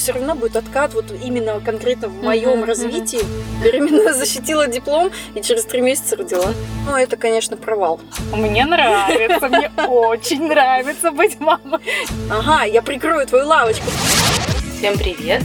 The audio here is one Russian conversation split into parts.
все равно будет откат вот именно конкретно в моем развитии. Беременная защитила диплом и через три месяца родила. Ну, это, конечно, провал. Мне нравится, мне очень нравится быть мамой. Ага, я прикрою твою лавочку. Всем привет!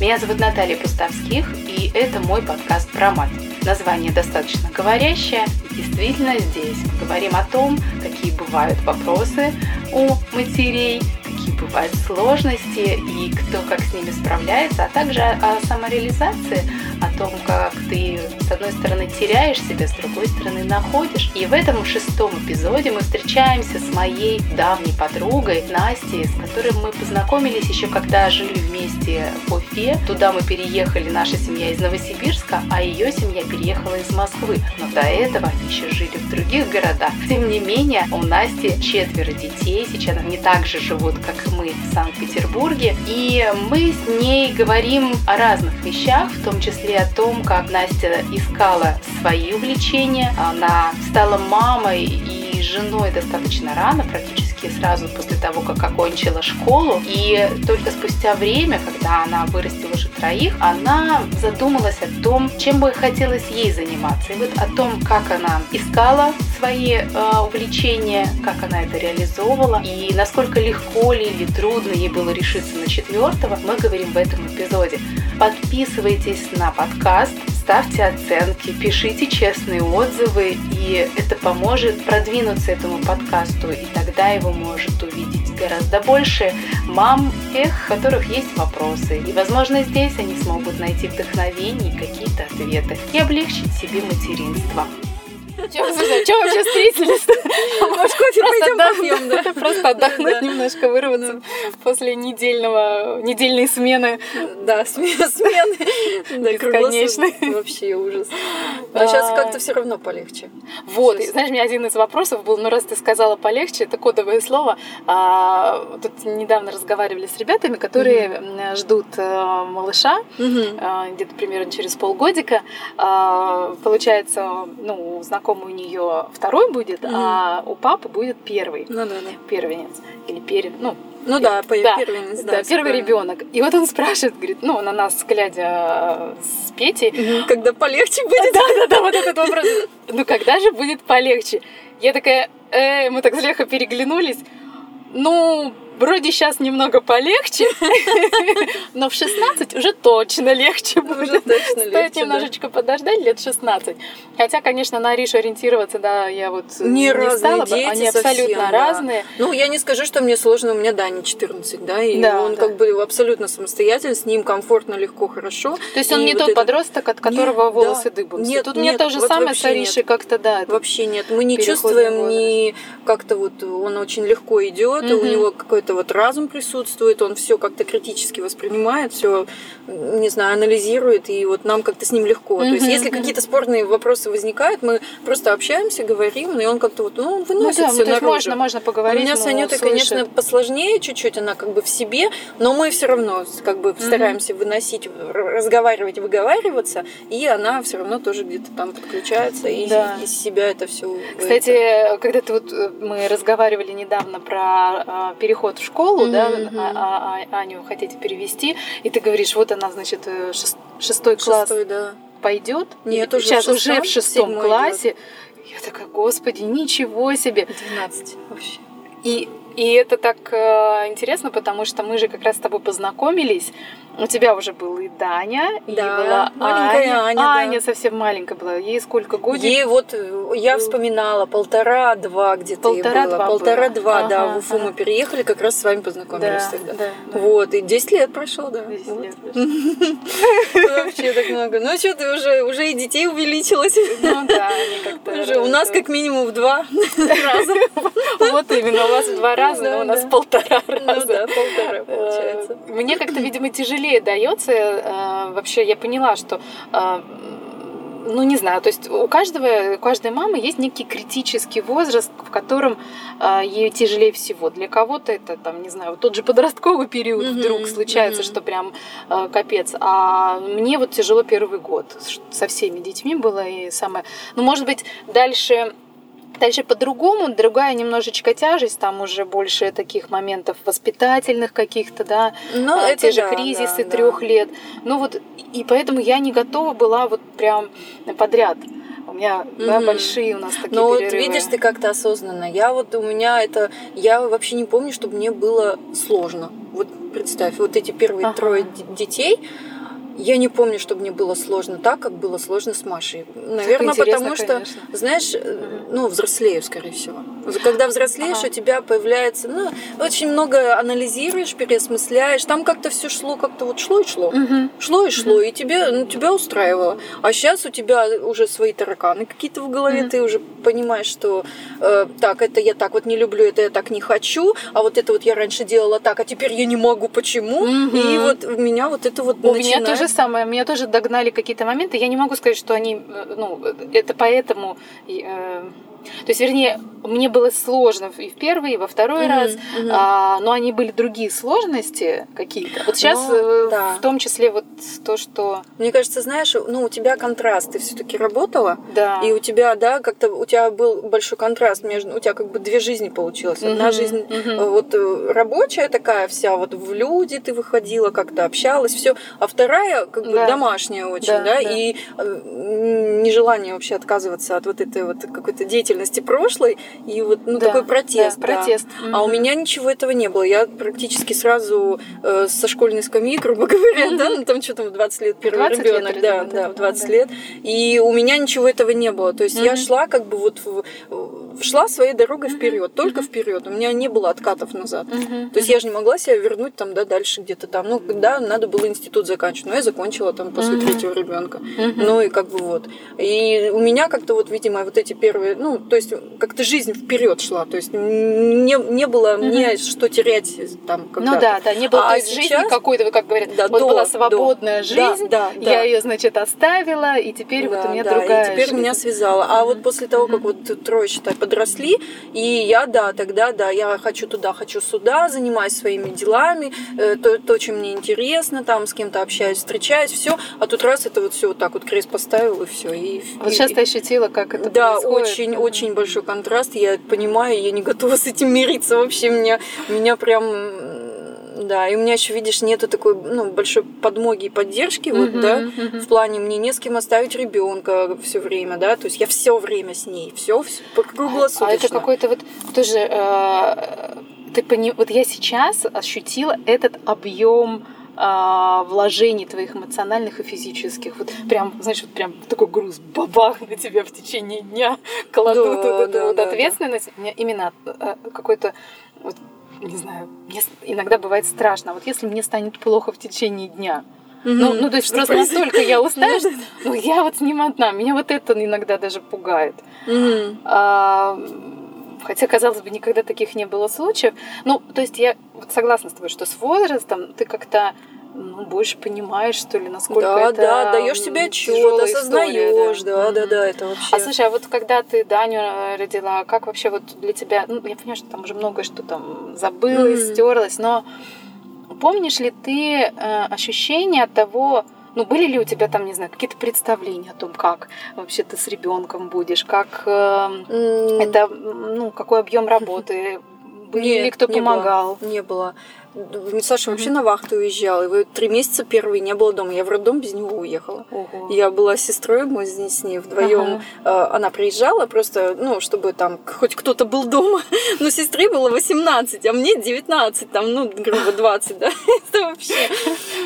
Меня зовут Наталья Пуставских, и это мой подкаст про мать. Название достаточно говорящее. Действительно, здесь мы говорим о том, какие бывают вопросы у матерей, какие бывают сложности и кто как с ними справляется, а также о самореализации, о том, как ты с одной стороны теряешь себя, с другой стороны находишь. И в этом шестом эпизоде мы встречаемся с моей давней подругой Настей, с которой мы познакомились еще когда жили вместе в Уфе. Туда мы переехали, наша семья из Новосибирска, а ее семья переехала из Москвы. Но до этого они еще жили в других городах. Тем не менее, у Насти четверо детей, сейчас они также живут, как и мы, в Санкт-Петербурге. И мы с ней говорим о разных вещах, в том числе о том, как Настя искала свои увлечения. Она стала мамой и женой достаточно рано, практически сразу после того, как окончила школу. И только спустя время, когда она вырастила уже троих, она задумалась о том, чем бы хотелось ей заниматься. И вот о том, как она искала свои э, увлечения, как она это реализовывала и насколько легко ли или трудно ей было решиться на четвертого, мы говорим в этом эпизоде. Подписывайтесь на подкаст, ставьте оценки, пишите честные отзывы, и это поможет продвинуться этому подкасту, и тогда его может увидеть гораздо больше мам, тех, у которых есть вопросы. И, возможно, здесь они смогут найти вдохновение и какие-то ответы и облегчить себе материнство. Чем, вообще встретились? Может, кофе пойдем попьем, да? Просто отдохнуть немножко, вырваться после недельного, недельной смены. Да, смены. Бесконечной. Вообще ужас. А сейчас как-то все равно полегче. Вот, знаешь, у меня один из вопросов был, ну раз ты сказала полегче, это кодовое слово. А, тут недавно разговаривали с ребятами, которые ждут э, малыша, а, где-то примерно через полгодика. Получается, ну, знакомый у нее второй будет, mm-hmm. а у папы будет первый. Ну да, да. Первенец. Или перед, ну, ну да, да, первенец, да, да первый ребенок. И вот он спрашивает, говорит, ну, на нас, глядя с Петей. Угу, когда полегче будет. Да, да, да, вот этот вопрос. Ну, когда же будет полегче? Я такая, э, мы так с Лехой переглянулись. Ну, вроде сейчас немного полегче, но в 16 уже точно легче будет. Стоит немножечко да. подождать, лет 16. Хотя, конечно, на Ариш ориентироваться, да, я вот не, стала бы. Они абсолютно разные. Ну, я не скажу, что мне сложно, у меня Дани 14, да, и он как бы абсолютно самостоятельный, с ним комфортно, легко, хорошо. То есть он не тот подросток, от которого волосы дыбом. Нет, Тут нет, мне то же самое с Аришей как-то, да. Вообще нет. Мы не чувствуем ни как-то вот он очень легко идет, у него какой-то какой-то вот разум присутствует, он все как-то критически воспринимает, все, не знаю, анализирует, и вот нам как-то с ним легко. Mm-hmm. То есть, если какие-то спорные вопросы возникают, мы просто общаемся, говорим, и он как-то вот, ну, он выносит ну, да, все то наружу. можно, можно поговорить. У меня с Анютой, конечно, посложнее чуть-чуть, она как бы в себе, но мы все равно как бы mm-hmm. стараемся выносить, разговаривать, выговариваться, и она все равно тоже где-то там подключается и да. из себя это все. Кстати, когда ты вот э, мы разговаривали недавно про э, переход в школу, mm-hmm. да, а, а, а, Аню хотите перевести, и ты говоришь, вот она, значит, э, шестой класс шестой, да. пойдет. Нет, уже сейчас в шестом, уже в шестом классе. Идет. Я такая, господи, ничего себе. 12 вообще. И и это так э, интересно, потому что мы же как раз с тобой познакомились. У тебя уже был и Даня, да, и была маленькая Аня. Аня, Аня да. совсем маленькая была. Ей сколько годиков? Ей вот, э, я вспоминала, полтора-два где-то Полтора-два Полтора-два, ага, да. В Уфу мы переехали, как раз с вами познакомились да, тогда. Да, да. Вот, и 10 лет прошло, да. 10 вот. лет прошло. Вообще так много. Ну что, ты уже, уже и детей увеличилась. Ну да, они как-то... У нас как минимум в два раза. Вот именно, у вас в два раза, но у нас полтора раза. Ну да, полтора получается. Мне как-то, видимо, тяжелее дается. Э, вообще я поняла, что э, ну, не знаю, то есть у каждого, у каждой мамы есть некий критический возраст, в котором э, ей тяжелее всего. Для кого-то это, там, не знаю, тот же подростковый период mm-hmm, вдруг случается, mm-hmm. что прям э, капец. А мне вот тяжело первый год. Со всеми детьми было и самое... Ну, может быть, дальше Дальше по-другому, другая немножечко тяжесть, там уже больше таких моментов воспитательных каких-то, да, Ну, а, это те же да, кризисы да, трех да. лет. Ну вот, и поэтому я не готова была вот прям подряд. У меня да, Мгм. большие у нас такие Ну вот видишь, ты как-то осознанно. Я вот у меня это, я вообще не помню, чтобы мне было сложно. Вот представь, вот эти первые Ага. трое детей, я не помню, чтобы мне было сложно так, как было сложно с Машей. Наверное, потому что, конечно. знаешь, э, ну, взрослею, скорее всего. Когда взрослеешь, Ага. у тебя появляется, ну, очень много анализируешь, переосмысляешь. Там как-то все шло, как-то вот шло и шло. Мгм. Шло и шло, и тебе, ну, тебя устраивало. А сейчас у тебя уже свои тараканы какие-то в голове, Мгм. ты уже понимаешь, что э, так, это я так вот не люблю, это я так не хочу, а вот это вот я раньше делала так, а теперь я не могу, почему? Мгм. И вот у меня вот это вот У меня начинает- то же самое, меня тоже догнали какие-то моменты. Я не могу сказать, что они, э, ну, это поэтому, э, то есть, вернее, мне было сложно и в первый, и во второй Мгм, раз, мгм. а, но они были другие сложности какие-то. Вот сейчас, Ну, э, да. в том числе вот то, что, Мне кажется, знаешь, ну, у тебя контраст, ты все-таки работала, да, И у тебя, да, как-то у тебя был большой контраст между, у тебя как бы две жизни получилось. Одна Мгм, жизнь э, вот э, рабочая такая вся, вот в люди ты выходила, как-то общалась, все, а вторая как бы Да. домашняя очень, Да, да, да. и нежелание вообще отказываться от вот этой вот какой-то деятельности прошлой и вот ну Да, такой протест, да, да. протест. А у меня ничего этого не было. Я практически сразу э, со школьной скамьи, грубо говоря, да, ну там что там в 20 лет первый 20 лет, ребенок, да, ребенок, да, да, в 20 да. лет. И у меня ничего этого не было. То есть я Мгм. шла как бы вот в- шла своей дорогой вперед, только вперед. У меня не было откатов назад. То есть я же не могла себя вернуть там, да, дальше где-то там. Ну, да, надо было институт заканчивать. Но я закончила там после третьего ребенка. Ну и как бы вот. И у меня как-то вот, видимо, вот эти первые, ну, то есть как-то жизнь вперед шла. То есть не, не было мне что терять там когда Ну да, да, не было А той жизни сейчас- какой-то, вот как говорят, Да, вот до, была до. свободная Да, жизнь, да, да. я ее, значит, оставила, и теперь вот Да, у меня да, другая и теперь жизнь. меня связала. А вот после того, как вот трое, считай, подросли, и я, да, тогда, да, я хочу туда, хочу сюда, занимаюсь своими делами, э, то, то, чем мне интересно, там с кем-то общаюсь, встречаюсь, все, а тут раз это вот все вот так вот крест поставил, и все. И, Вот и- сейчас ты ощутила, как это да, происходит. очень, очень большой контраст. Я понимаю, я не готова с этим мириться вообще. Меня, меня прям, да. И у меня еще, видишь, нету такой ну, большой подмоги и поддержки, вот, Мгм, да. мгм. В плане мне не с кем оставить ребенка все время, да. То есть я все время с ней, все круглосуточно. А это какой-то вот тоже э, ты пони... вот я сейчас ощутила этот объем а, вложений твоих эмоциональных и физических. Вот прям, знаешь, вот прям такой груз бабах на тебя в течение дня кладут Да, вот эту да, вот да, ответственность. Мне именно э, какой-то вот, не знаю, мне иногда бывает страшно. Вот если мне станет плохо в течение дня, ну, ну, то есть Что просто произойдет? настолько я устаю, что ну, я вот с ним одна. Меня вот это иногда даже пугает. Мгм. А, Хотя, казалось бы, никогда таких не было случаев. Ну, то есть я вот согласна с тобой, что с возрастом ты как-то ну, больше понимаешь, что ли, насколько Да, это да, даешь себе отчет, осознаешь, история, да, да, да, это вообще. А слушай, а вот когда ты Даню э, родила, как вообще вот для тебя, ну, я понимаю, что там уже многое что там забылось, стерлось, но помнишь ли ты э, ощущение от того, ну, были ли у тебя там, не знаю, какие-то представления о том, как вообще ты с ребенком будешь, как э, это, ну, какой объем работы, были Нет, ли кто не было. Не было. Саша вообще на вахту уезжал. Вот три месяца первые не было дома. Я в роддом без него уехала. Ого. Я была с сестрой, мы с ней, с ней вдвоем. Она приезжала просто, ну, чтобы там хоть кто-то был дома. Но сестре было 18, а мне 19, там, ну, грубо 20, да. Это вообще.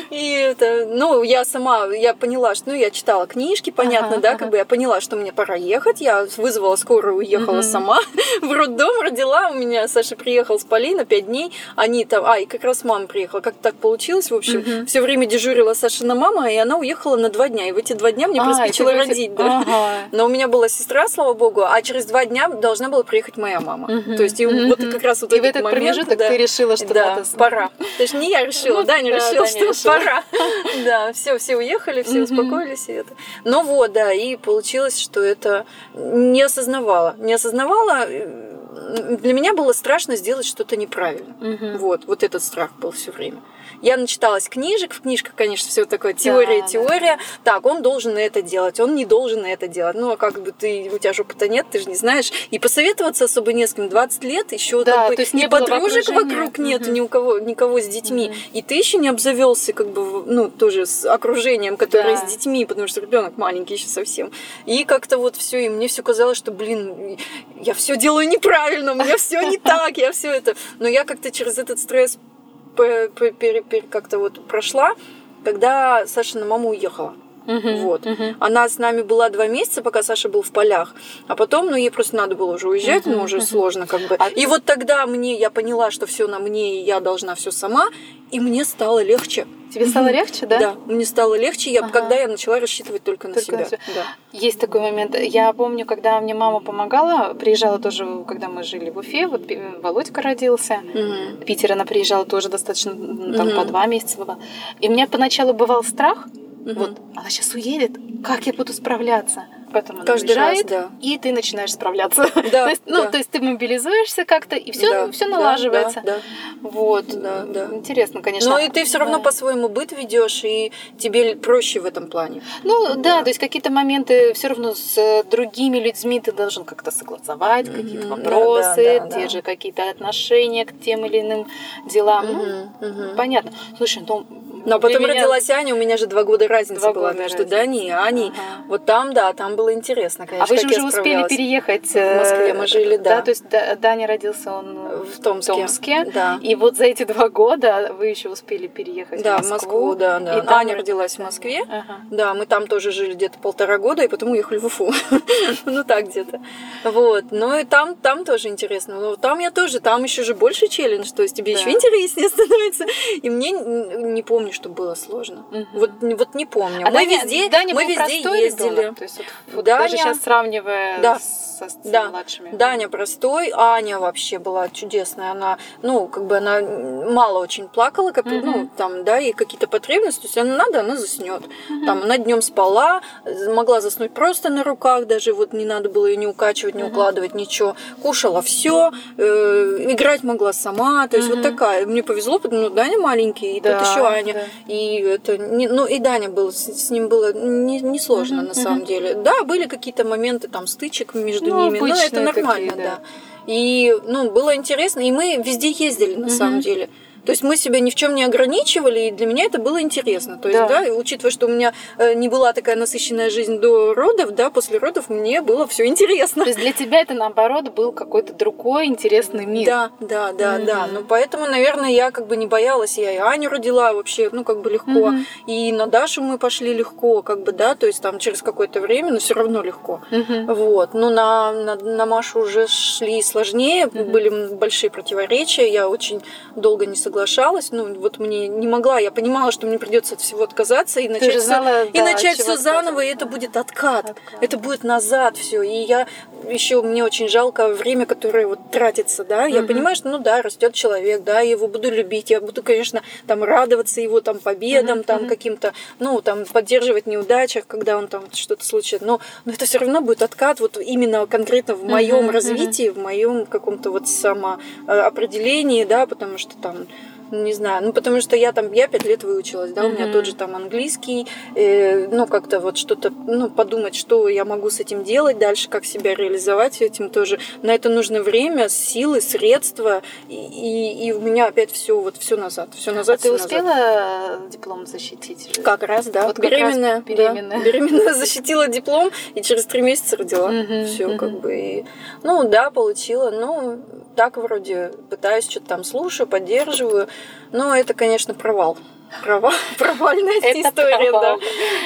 И это, ну, я сама, я поняла, что, ну, я читала книжки, понятно, Ага, да, ага. как бы я поняла, что мне пора ехать. Я вызвала скорую, уехала сама в роддом, родила. У меня Саша приехал с Полиной 5 дней. Они там, а, и как раз мама приехала. Как так получилось, в общем, Мгм. все время дежурила Сашина мама, и она уехала на два дня. И в эти два дня мне А, приспичило родить, да. Ага. Но у меня была сестра, слава богу, а через два дня должна была приехать моя мама. Мгм. То есть и Мгм. вот как раз вот И в этот этот момент, промежуток да, ты решила, что да, надо... пора. То есть не я решила, Ну, Даня да, решил, Даня что решила. пора. Да, все, все уехали, все успокоились и это. Но вот, да, и получилось, что это не осознавала, не осознавала. Для меня было страшно сделать что-то неправильно. Мгм. Вот, вот этот страх был все время. Я начиталась книжек, в книжках, конечно, все такое теория, Да, теория. Так, он должен это делать, он не должен это делать. Ну, а как бы ты, у тебя же опыта нет, ты же не знаешь. И посоветоваться особо не с кем. 20 лет еще Да, как бы то есть не подружек вокруг нет, Мгм. ни у кого, никого с детьми. Мгм. И ты еще не обзавелся как бы, ну, тоже с окружением, которое Да. с детьми, потому что ребенок маленький еще совсем. И как-то вот все, и мне все казалось, что, блин, я все делаю неправильно, у меня все не так, я все это. Но я как-то через этот стресс как-то вот прошла, когда Сашина мама уехала. Мгм. Вот. Мгм. Она с нами была два месяца, пока Саша был в полях. А потом, ну, ей просто надо было уже уезжать, Мгм, ну, уже мгм. сложно как бы. А- И вот тогда мне, я поняла, что все на мне, и я должна все сама, и мне стало легче. Тебе стало легче, да? Да, мне стало легче, я, Ага. когда я начала рассчитывать только на Только на себя. себя. Да. Есть такой момент. Я помню, когда мне мама помогала, приезжала тоже, когда мы жили в Уфе, вот Володька родился. В Питер она приезжала тоже достаточно, там Мгм. по два месяца была. И у меня поначалу бывал страх, Мгм. вот, она сейчас уедет, как я буду справляться? Потом она Каждый раз, уезжает, да. и ты начинаешь справляться. Да, то есть, ну, да. то есть ты мобилизуешься как-то, и все, Да, все да, налаживается. Да, да. Вот. Да, да. Интересно, конечно. Но и ты все равно Да. по-своему быт ведешь, и тебе проще в этом плане. Ну да, Да. то есть какие-то моменты все равно с э, другими людьми ты должен как-то согласовать, Мгм, какие-то да, вопросы, да, да, те да. же какие-то отношения к тем или иным делам. Ну, Мгм, мгм. понятно. Слушай, ну Но потом меня- родилась Аня, у меня же два года разница Два была года между разница. Даней и Аней. Ага. Вот там, да, там было интересно, А конечно, вы же уже успели переехать. В Москве мы жили, да. то есть Да- Даня родился он В Томске. Томске. Да. И вот за эти два года вы еще успели переехать Да, в в Москву. Москву, да, да. И там- Аня родилась в Москве. Ага. Да, мы там тоже жили где-то полтора года, и потом уехали в Уфу. ну так где-то. Вот. Ну и там, там тоже интересно. Но там я тоже, там еще же больше челлендж, то есть тебе Да. еще интереснее становится. И мне не помню, что было сложно. Мгм. Вот, вот не помню. А мы Даня- везде, Даня мы везде ездили. ребенок? То есть вот, вот Даня- даже сейчас сравнивая Да. со с Да. младшими. Даня простой, Аня вообще была чудесная. Она, ну, как бы она мало очень плакала, как, Мгм. ну, там, да, и какие-то потребности. То есть она надо, она заснет. Там она днем спала, могла заснуть просто на руках, даже вот не надо было ее не укачивать, не Мгм. укладывать, ничего. Кушала все, играть могла сама. То есть Мгм. вот такая. Мне повезло, потому что Даня маленький, и Да, тут еще Аня. да. И это не, ну и Даня был, с, с ним было не, не сложно Мгм, на самом деле. Да, были какие-то моменты там стычек между Ну, ними, но это нормально, да. И ну было интересно, и мы везде ездили на Мгм. самом деле. То есть мы себя ни в чем не ограничивали, и для меня это было интересно. То есть, Да. да, и учитывая, что у меня э, не была такая насыщенная жизнь до родов, да, после родов мне было все интересно. То есть для тебя это наоборот был какой-то другой интересный мир. Да, да, да, да. Мгм. Ну, поэтому, наверное, я как бы не боялась. Я и Аню родила вообще, ну, как бы легко. Мгм. И на Дашу мы пошли легко, как бы, да, то есть там через какое-то время, но все равно легко. Мгм. Вот. Ну, на, на, на Машу уже шли сложнее, Мгм. были большие противоречия, я очень долго не соглашалась. Ну, вот мне не могла, я понимала, что мне придется от всего отказаться и начать знала, и да, начать от чего все заново, и это будет откат. Откат. Это будет назад все. И я еще мне очень жалко время, которое вот тратится, да. Я Мгм. понимаю, что ну да, растет человек, да, я его буду любить, я буду, конечно, там радоваться его там победам, Мгм, там каким-то, ну там поддерживать неудачах, когда он там что-то случится. Но, но это все равно будет откат вот именно конкретно в моем мгм. развитии, в моем каком-то вот самоопределении, да, потому что там не знаю, ну потому что я там, я пять лет выучилась, да, у меня тот же там английский, э, ну как-то вот что-то, ну подумать, что я могу с этим делать дальше, как себя реализовать этим тоже. На это нужно время, силы, средства, и, и, и у меня опять все вот все назад, все А назад. ты всё назад. успела э, диплом защитить? Как раз, да. Вот как раз беременная, да. беременная. беременная защитила диплом и через три месяца родила. Мгм, Все мгм. как бы. И, ну да, получила. Ну так вроде пытаюсь что-то там слушаю, поддерживаю. Но это, конечно, провал. Провал, провальная Это история, провал.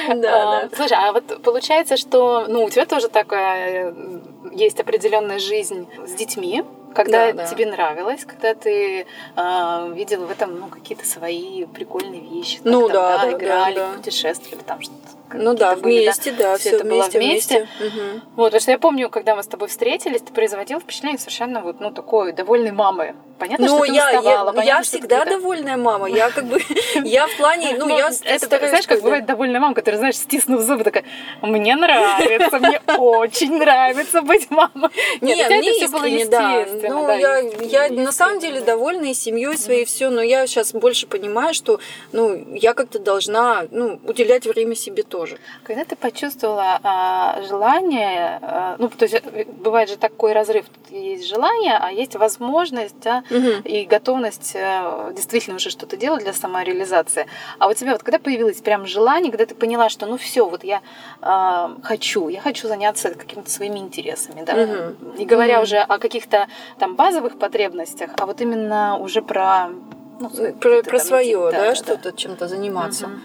да. Да, А, Слушай, а вот получается, что ну, у тебя тоже такая э, есть определенная жизнь с детьми, когда да, да. тебе нравилось, когда ты э, видел в этом ну, какие-то свои прикольные вещи. Ну как там, да, да, играли, да, да. путешествовали, там что-то. Ну да, были, вместе, да, Всё все это было вместе, вместе. вместе. Мгм. Вот, потому что я помню, когда мы с тобой встретились, ты производил впечатление совершенно вот, ну, такой довольной мамы. Понятно, Ну, что ты я, я, уставала, понятно, я что ты всегда какая-то- довольная мама. Я как бы, я в плане, ну, я это, стараюсь знаешь, как бывает довольная мама, которая, знаешь, стиснув зубы, такая, мне нравится, мне очень нравится быть мамой. Нет, мне искренне, да. Ну, да, я, я на самом деле да. довольна и семьей своей, все, но я сейчас больше понимаю, что, ну, я как-то должна, ну, уделять время себе тоже. Когда ты почувствовала а, желание, а, ну, то есть э, бывает же такой разрыв, тут есть желание, а есть возможность да, и готовность э, действительно уже что-то делать для самореализации. А у тебя вот когда появилось прям желание, когда ты поняла, что ну все, вот я а, хочу, я хочу заняться какими-то своими интересами, да, Мгм. не говоря Мгм. уже о каких-то там базовых потребностях, а вот именно уже про ну, Про, про свое, эти- да, что-то чем-то заниматься. Мгм.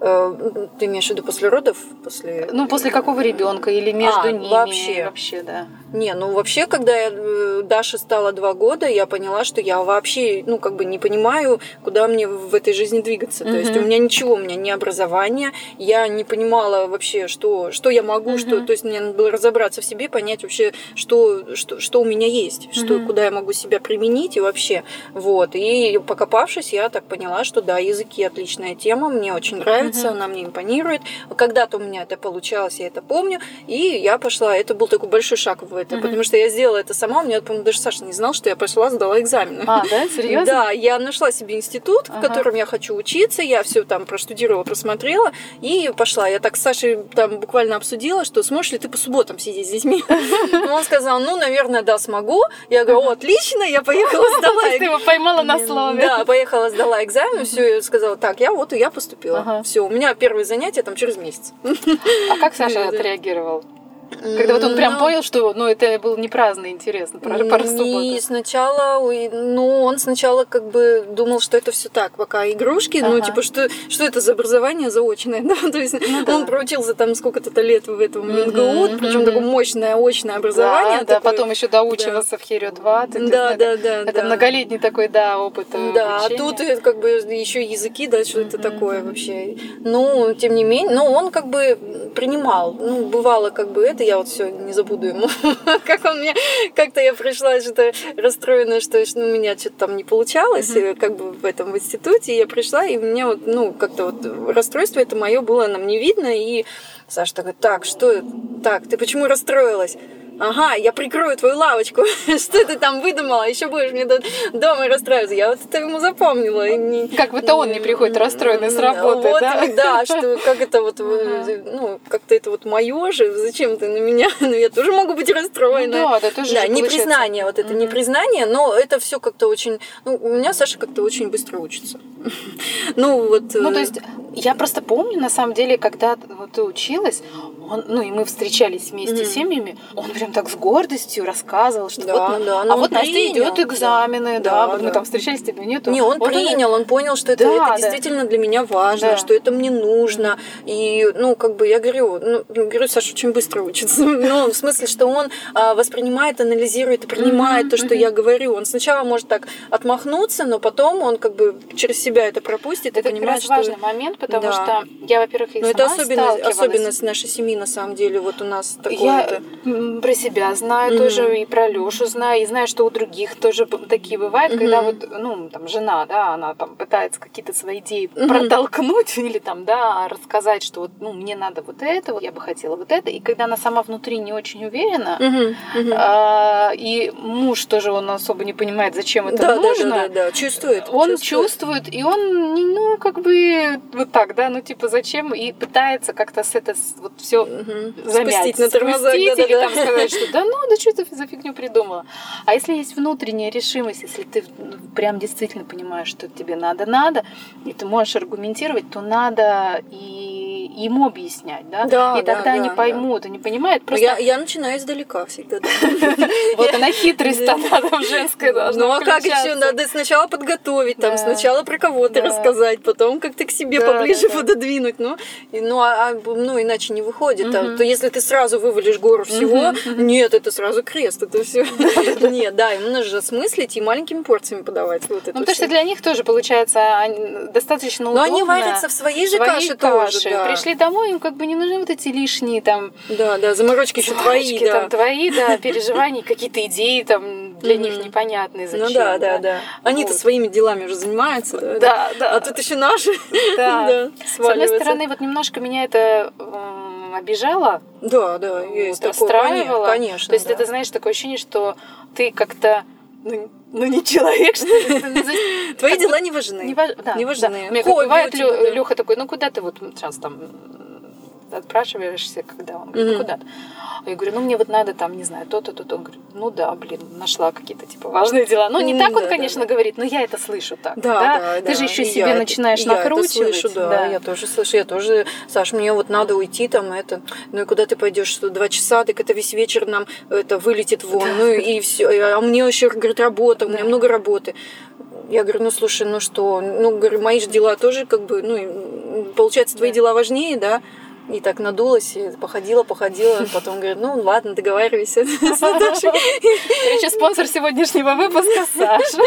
Э, Ты имеешь в виду после родов? После... Ну, после какого ребенка или между А, ними вообще. вообще, да. Не, ну вообще, когда я, э, Даша стала два года, я поняла, что я вообще, ну, как бы не понимаю, куда мне в этой жизни двигаться. То есть у меня ничего, у меня не образование, я не понимала вообще, что, что я могу, что, Мгм. то есть мне надо было разобраться в себе, понять вообще, что, что, что у меня есть, что, Мгм. куда я могу себя применить и вообще. Вот. И покопавшись, я так поняла, что да, языки отличная тема, мне очень нравится, Мгм. она мне импонирует. Когда-то у меня это получалось, я это помню, и я пошла. Это был такой большой шаг в это, Мгм. потому что я сделала это сама. У меня, по-моему, даже Саша не знал, что я пошла, сдала экзамены. А, да, серьезно? Да, я нашла себе институт, в Ага. котором я хочу учиться, я все там проштудировала, просмотрела и пошла. Я так с Сашей там буквально обсудила, что сможешь ли ты по субботам сидеть с детьми. Он сказал, ну, наверное, да, смогу. Я говорю, отлично, я поехала, сдала Ты его поймала на слове. да, поехала, сдала экзамен, все, сказала, так, я вот и я поступила. Ага. Все, у меня первое занятие там через месяц. А как Саша отреагировал? Когда вот он прям Ну, понял, что ну, это был не праздный интерес, ну, про, про И сначала, ну, он сначала как бы думал, что это все так, пока игрушки, ну, Ага. типа, что, что это за образование заочное, да, то есть Ну да. он проучился там сколько-то лет в этом Мгм, МГУ, причем мгм. такое мощное, очное образование. Да, да, такое- потом еще доучивался в Хере 2. ты- ты Да, знаешь, да, да, Это да. многолетний такой, да, опыт э, Да, а обучения. тут э, как бы еще языки, да, что это Мгм. такое вообще. Ну, тем не менее, ну, он как бы принимал. Ну, бывало как бы это, я вот все не забуду ему. Как он мне, как-то я пришла что-то расстроенная, что ну, у меня что-то там не получалось, э, как бы в этом в институте. Я пришла, и мне вот, ну, как-то вот расстройство это мое было нам не видно, и Саша такой, так, что, это? так, ты почему расстроилась? Ага, я прикрою твою лавочку. Что ты там выдумала? Еще будешь мне до- дома расстраиваться. Я вот это ему запомнила. не- Как будто он не приходит расстроенный с работы, вот, да? Да, что как это вот, ну, как-то это вот мое же, зачем ты на меня? Ну, я тоже могу быть расстроена. Ну да, да, тоже Да, же не получается. признание, вот это не Мгм. признание, но это все как-то очень. Ну, у меня Саша как-то очень быстро учится. Ну, вот. Ну, э, то есть, я просто помню, на самом деле, когда ты училась, он, ну, и мы встречались вместе с Мгм. семьями, он прям так с гордостью рассказывал, что Да, вот, да, а но вот он Настя принял, идет экзамены, да, Да, вот мы да. там встречались, тебя нету. Не, он Вот принял, он понял, что это, Да, это да. действительно для меня важно, Да. что это мне нужно. И, ну, как бы я говорю, ну, говорю, Саша очень быстро учится. Ну, в смысле, что он а, воспринимает, анализирует и принимает Мгм, то, что мгм. я говорю. Он сначала может так отмахнуться, но потом он как бы через себя это пропустит Это и понимает, что... важный момент, потому Да. что я, во-первых, и Ну, это сама особенность, сталкивалась. особенность нашей семьи, на самом деле. Вот у нас такое. Я про себя знаю Мгм. тоже, и про Лешу знаю, и знаю, что у других тоже такие бывают, когда Мгм. вот, ну, там, жена, да, она там пытается какие-то свои идеи Мгм. протолкнуть или там, да, рассказать, что вот, ну, мне надо вот это, вот я бы хотела вот это, и когда она сама внутри не очень уверена, Мгм, мгм. а, и муж тоже, он особо не понимает, зачем это да, да, нужно, да, да, да, чувствует. он чувствует, и он, ну, как бы вот так, да, ну, типа, зачем, и пытается как-то с это вот все Мгм. замять, Спустить на тормозах, спустить или да-да-да. там сказать, что да ну, да что ты за фигню придумала. А если есть внутренняя решимость, если ты прям действительно понимаешь, что тебе надо-надо, и ты можешь аргументировать, то надо и, ему объяснять, да? Да, и тогда да, они да, поймут, да. они понимают. Ну, Просто Я, я начинаю издалека всегда. да. вот она хитрость тогда там женская должна Ну а как еще? Надо сначала подготовить, там Да. сначала про кого-то Да. рассказать, потом как-то к себе Да, поближе да, да. пододвинуть. Ну, ну, а, а, ну иначе не выходит. А Мгм. то если ты сразу вывалишь гору всего, нет, это сразу крест, это все. Нет, да, им нужно же осмыслить и маленькими порциями подавать. Вот это Ну, потому что для них тоже получается достаточно Но удобно. они варятся в своей же каше тоже. Пришли домой, им как бы не нужны вот эти лишние там Да, да, заморочки еще твои, да. там твои, да, переживания, какие-то идеи там для них непонятные зачем. Ну да, да, да. Они-то своими делами уже занимаются, да. Да. А тут еще наши. Да. С одной стороны, вот немножко меня это м, обижало, Да, да, есть вот, такое, расстраивало. Конечно, То есть да. это, знаешь, такое ощущение, что ты как-то ну, ну, не человек, что ну, Твои дела не важны. Не, важ- да, Не важны. Бывает. Леха такой, ну куда ты вот сейчас там отпрашиваешься, когда он говорит, ну Мгм. куда ты? А я говорю, ну мне вот надо там, не знаю, то-то, то-то. Он говорит, ну да, блин, нашла какие-то типа важные дела. Ну не М, так он, да, конечно, да, да. говорит, но я это слышу так. Да, да, Ты да. же еще И себе я начинаешь и я это накручивать. слышу, да, я тоже слышу, я тоже, Саш, мне вот надо уйти там это, ну и куда ты пойдешь, что два часа, так это весь вечер нам это вылетит вон, ну и все, а мне еще, говорит, работа, у меня Да. много работы. Я говорю, ну слушай, ну что, ну говорю, мои же дела тоже как бы, ну получается, твои Да. дела важнее, да? И так надулась, и походила, походила, потом говорит, ну ладно, договаривайся с Наташей. Короче, спонсор сегодняшнего выпуска Саша,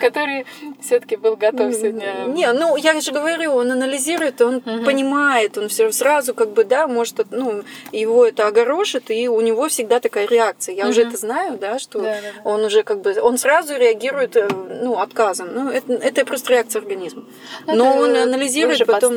который все-таки был готов сегодня. Не, ну я же говорю, он анализирует, он понимает, он все сразу как бы, да, может, ну, его это огорошит, и у него всегда такая реакция. Я уже это знаю, да, что он уже как бы, он сразу реагирует, э, ну, отказом. Ну, это, это просто реакция организма. Ну, Но он анализирует потом,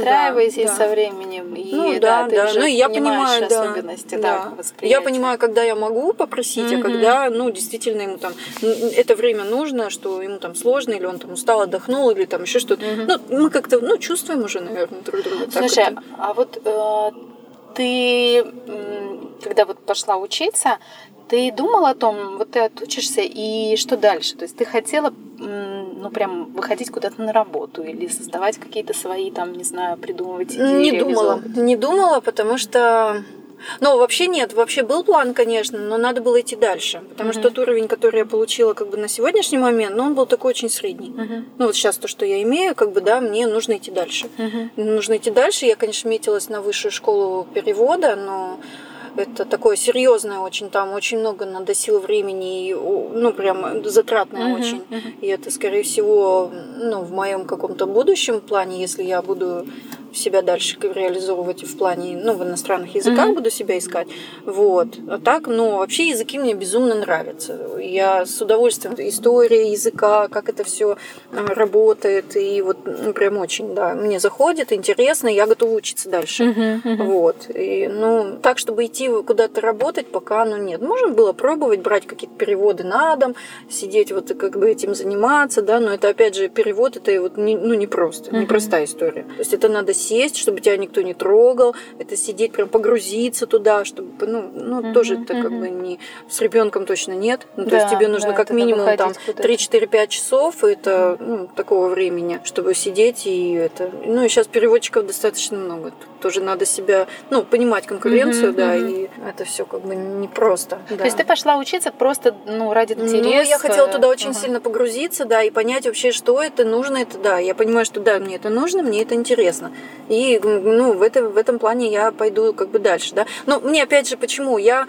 да. со временем. И, Ну да, да, ты да. уже Ну я понимаю, да. особенности да. да, Я понимаю, когда я могу попросить, Мгм. а когда, ну, действительно ему там это время нужно, что ему там сложно, или он там устал, отдохнул, или там еще что-то. Мгм. Ну, мы как-то, ну, чувствуем уже, наверное, друг друга. Слушай, это. а вот э, ты, когда вот пошла учиться, ты думала о том, вот ты отучишься и что дальше? То есть ты хотела, ну прям выходить куда-то на работу или создавать какие-то свои там, не знаю, придумывать идеи? Не думала. Не думала, потому что... Ну, вообще нет, вообще был план, конечно, но надо было идти дальше. Потому Мгм. что тот уровень, который я получила как бы на сегодняшний момент, ну, он был такой очень средний. Мгм. Ну, вот сейчас то, что я имею, как бы, да, мне нужно идти дальше. Мгм. Нужно идти дальше. Я, конечно, метилась на высшую школу перевода, но это такое серьезное очень, там очень много надо сил, времени, и, ну, прям затратное Мгм. очень. Мгм. И это, скорее всего, ну, в моем каком-то будущем плане, если я буду себя дальше реализовывать в плане, ну, в иностранных языках Мгм. буду себя искать. Вот. А так, ну, вообще языки мне безумно нравятся. Я с удовольствием история языка, как это все работает, и вот ну, прям очень, да, мне заходит, интересно, я готова учиться дальше. Мгм. Мгм. Вот. И, ну, так, чтобы идти куда-то работать, пока, ну, нет. Можно было пробовать брать какие-то переводы на дом, сидеть вот как бы этим заниматься, да, но это, опять же, перевод, это вот, не, ну, непросто, Мгм. непростая история. То есть это надо сесть, чтобы тебя никто не трогал, это сидеть, прям погрузиться туда, чтобы, ну, ну Мгм, тоже это как мгм. бы не... С ребенком точно нет. Ну, то Да, есть тебе нужно да, как минимум там куда-то. 3-4-5 часов, это, ну, такого времени, чтобы сидеть и это... Ну, и сейчас переводчиков достаточно много. Тоже надо себя, ну, понимать конкуренцию, Мгм, да, мгм. и это все как бы непросто. То есть ты пошла учиться просто, ну, ради интереса? Ну, я хотела туда очень Ага. сильно погрузиться, да, и понять вообще, что это, нужно это, да. Я понимаю, что да, мне это нужно, мне это интересно. И, ну, в, это, в этом плане я пойду как бы дальше, да. Но мне, опять же, почему? Я,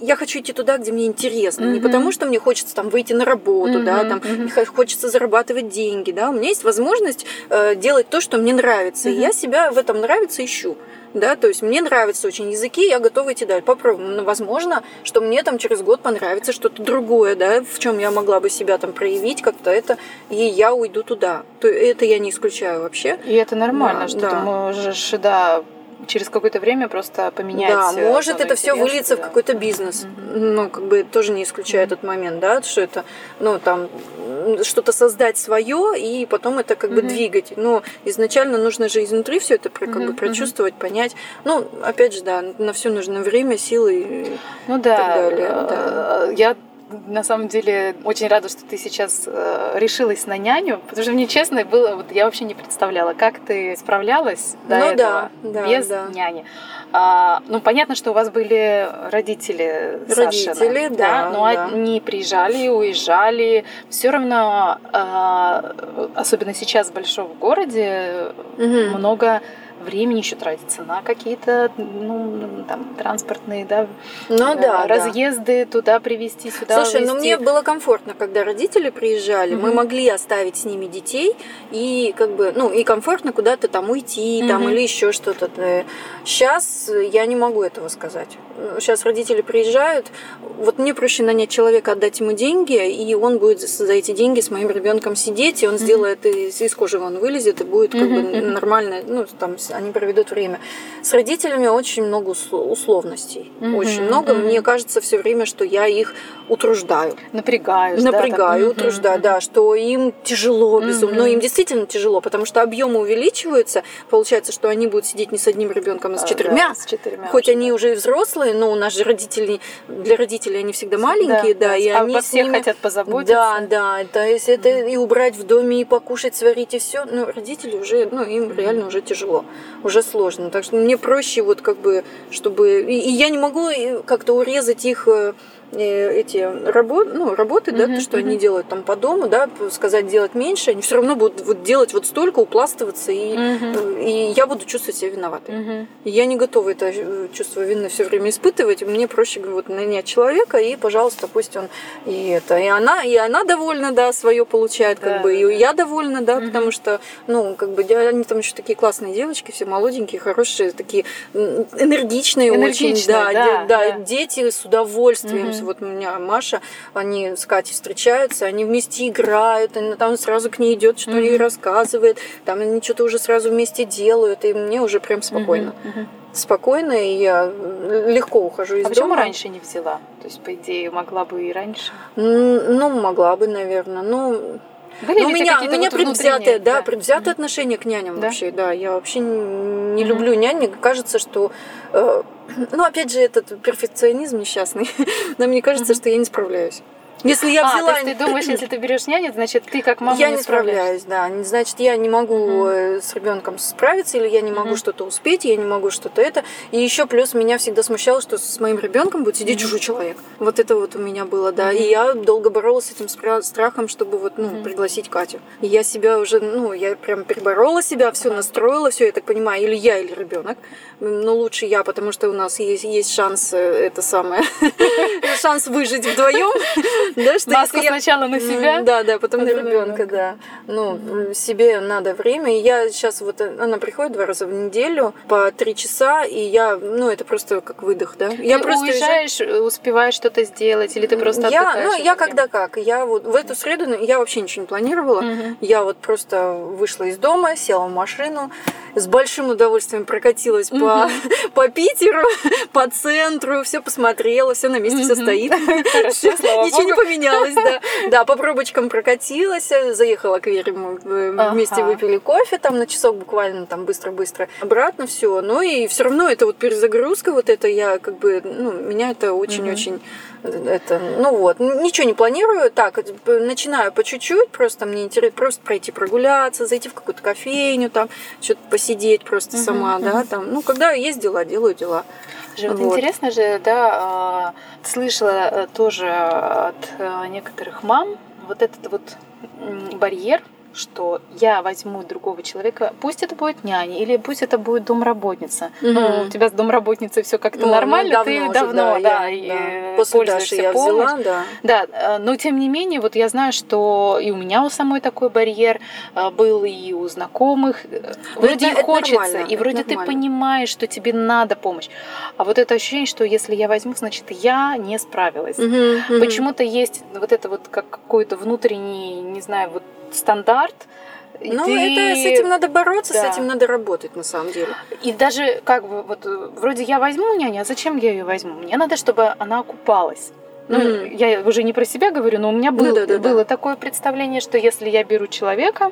я хочу идти туда, где мне интересно. Не Мгм. потому, что мне хочется там выйти на работу, да, Мгм, там х- хочется зарабатывать деньги, да. У меня есть возможность э, делать то, что мне нравится. И Мгм. я себя в этом нравится ищу. Да, то есть мне нравятся очень языки, я готова идти дальше. Попробуем. Но возможно, что мне там через год понравится что-то другое, да, в чем я могла бы себя там проявить как-то это, и я уйду туда. То это я не исключаю вообще. И это нормально, Да, что да. ты можешь, да, через какое-то время просто поменять. Да, э, может это все интереса, выльется в да. какой-то бизнес. Ну, как бы тоже не исключаю этот момент, да, что это, ну, там, что-то создать свое и потом это как бы Мгм. двигать. Но изначально нужно же изнутри все это как Мгм, бы прочувствовать, понять. Ну, опять же, да, на все нужно время, силы. и- Ну да, так далее, э, я на самом деле очень рада, что ты сейчас э, решилась на няню, потому что мне честно было, вот я вообще не представляла, как ты справлялась до ну, этого да, да, без да. няни. А, ну, понятно, что у вас были родители, родители Сашины, да, но да. они приезжали, уезжали. Все равно, а, особенно сейчас в большом городе, Мгм. много времени еще тратится на какие-то ну, там, транспортные да, Ну э, да, да. разъезды туда привезти, сюда Слушай, ну увезти. мне было комфортно, когда родители приезжали, мы Мгм. могли оставить с ними детей и как бы, ну и комфортно куда-то там уйти, там Мгм. или еще что-то. Сейчас я не могу этого сказать. Сейчас родители приезжают, вот мне проще нанять человека, отдать ему деньги, и он будет за эти деньги с моим ребенком сидеть, и он сделает из, из кожи он вылезет и будет как бы Мгм, мгм. нормально, ну там они проведут время. С родителями очень много усло- условностей, Мгм, очень много. мгм. Мне кажется все время, что я их утруждаю. Да, Напрягаю, так, мгм, утруждаю, мгм. да, что им тяжело безумно. Но Мгм. им действительно тяжело, потому что объемы увеличиваются. Получается, что они будут сидеть не с одним ребенком, а с А, четырьмя. да, с четырьмя Хоть уже, они да. уже и взрослые, но у нас же родители, для родителей они всегда маленькие, да, и а они обо всех ними- хотят позаботиться. Да, да, то есть это и убрать в доме, и покушать, сварить, и все. Ну, родители уже, ну, им реально уже тяжело, уже сложно. Так что мне проще вот как бы, чтобы... И, и я не могу э, как-то урезать их э, эти работы, ну, работы, да, то, что они делают там по дому, да, сказать делать меньше, они все равно будут вот делать вот столько, упластываться, и, э, и я буду чувствовать себя виноватой. Я не готова это э, чувство вины все время испытывать. Мне проще вот нанять человека, и, пожалуйста, пусть он и это. И она, и она довольна, да, свое получает, как Да, бы, и я довольна, да, потому что, ну, как бы, они там еще такие классные девочки, все молоденькие, хорошие, такие м, энергичные, очень, Энергичные, да, да, да, да. дети с удовольствием. Мгм. Вот у меня Маша, они с Катей встречаются, они вместе играют, она там сразу к ней идет, что ей Мгм. рассказывает, там они что-то уже сразу вместе делают, и мне уже прям спокойно Мгм, мгм. спокойно, и я легко ухожу из А почему дома. раньше не взяла? То есть, по идее, могла бы и раньше. Ну, могла бы, наверное. Ну, Были ну, у меня, у меня вот предвзятое, внутренние, да, предвзятое отношение к няням Да? вообще, да. Я вообще не Мгм. люблю нянек. Кажется, что, э, ну, опять же, этот перфекционизм несчастный. Но мне кажется, что я не справляюсь. Если я а, взяла... то есть ты думаешь, если ты берешь няню, значит, ты как мама я не не справляюсь, да. Значит, я не могу э, с ребенком справиться, или я не могу Мгм. что-то успеть, я не могу что-то это. И еще плюс меня всегда смущало, что с моим ребенком будет сидеть Мгм. чужой человек. Вот это вот у меня было, да. Мгм. И я долго боролась с этим страхом, чтобы вот, ну, Мгм. пригласить Катю. И я себя уже, ну, я прям переборола себя, все настроила, все, я так понимаю, или я, или ребенок. Но лучше я, потому что у нас есть, есть шанс, э, это самое, шанс выжить вдвоем. Да, что Маску если я- сначала на себя. Да, да, потом на ребенка, да. Ну, себе надо время. И я сейчас вот, э, она приходит два раза в неделю по три часа, и я, ну, это просто как выдох, да. Я ты просто уезжаю- уезжаешь, э, успеваешь что-то сделать, или ты просто я, ну, я это когда как. Я вот в эту среду ну, я вообще ничего не планировала. время? Мгм. Я вот просто вышла из дома, села в машину, с большим удовольствием прокатилась по, по Питеру, по центру, все посмотрела, все на месте, все Мгм. стоит. Хорошо, слава Ничего не богу. Поменялось, да. Да, по пробочкам прокатилась, заехала к Вере, мы вместе выпили кофе там на часок буквально, там быстро-быстро. Обратно все. Ну и все равно это вот перезагрузка, вот это я как бы, ну, меня это очень-очень это, ну вот, ничего не планирую, так, начинаю по чуть-чуть, просто мне интересно просто пройти прогуляться, зайти в какую-то кофейню, там, что-то посидеть просто сама, да, там, ну, когда есть дела, делаю дела. Же, вот Вот. интересно же, да, а, слышала э, тоже от э, некоторых мам вот этот вот барьер, что я возьму другого человека, пусть это будет няня или пусть это будет домработница. Ну, Мгм. у тебя с домработницей все как-то Ну, нормально, ну, ты уже, давно, да, я, и да. После Даши пользуешься я помощью. взяла, да. Да, э, но тем не менее, вот я знаю, что и у меня у самой такой барьер э, был, и у знакомых. Э, Вроде это- и хочется, нормально, и вроде ты понимаешь, что тебе надо помощь. А вот это ощущение, что если я возьму, значит, я не справилась. Мгм, мгм. Почему-то есть вот это вот как какой-то внутренний, не знаю, вот стандарт. Ну, ты- это с этим надо бороться, Да. с этим надо работать на самом деле. И даже как бы вот э, вроде я возьму няню, а зачем я ее возьму? Мне надо, чтобы она окупалась. Ну, Мгм. я уже не про себя говорю, но у меня Ну был- да, да, да. было такое представление, что если я беру человека,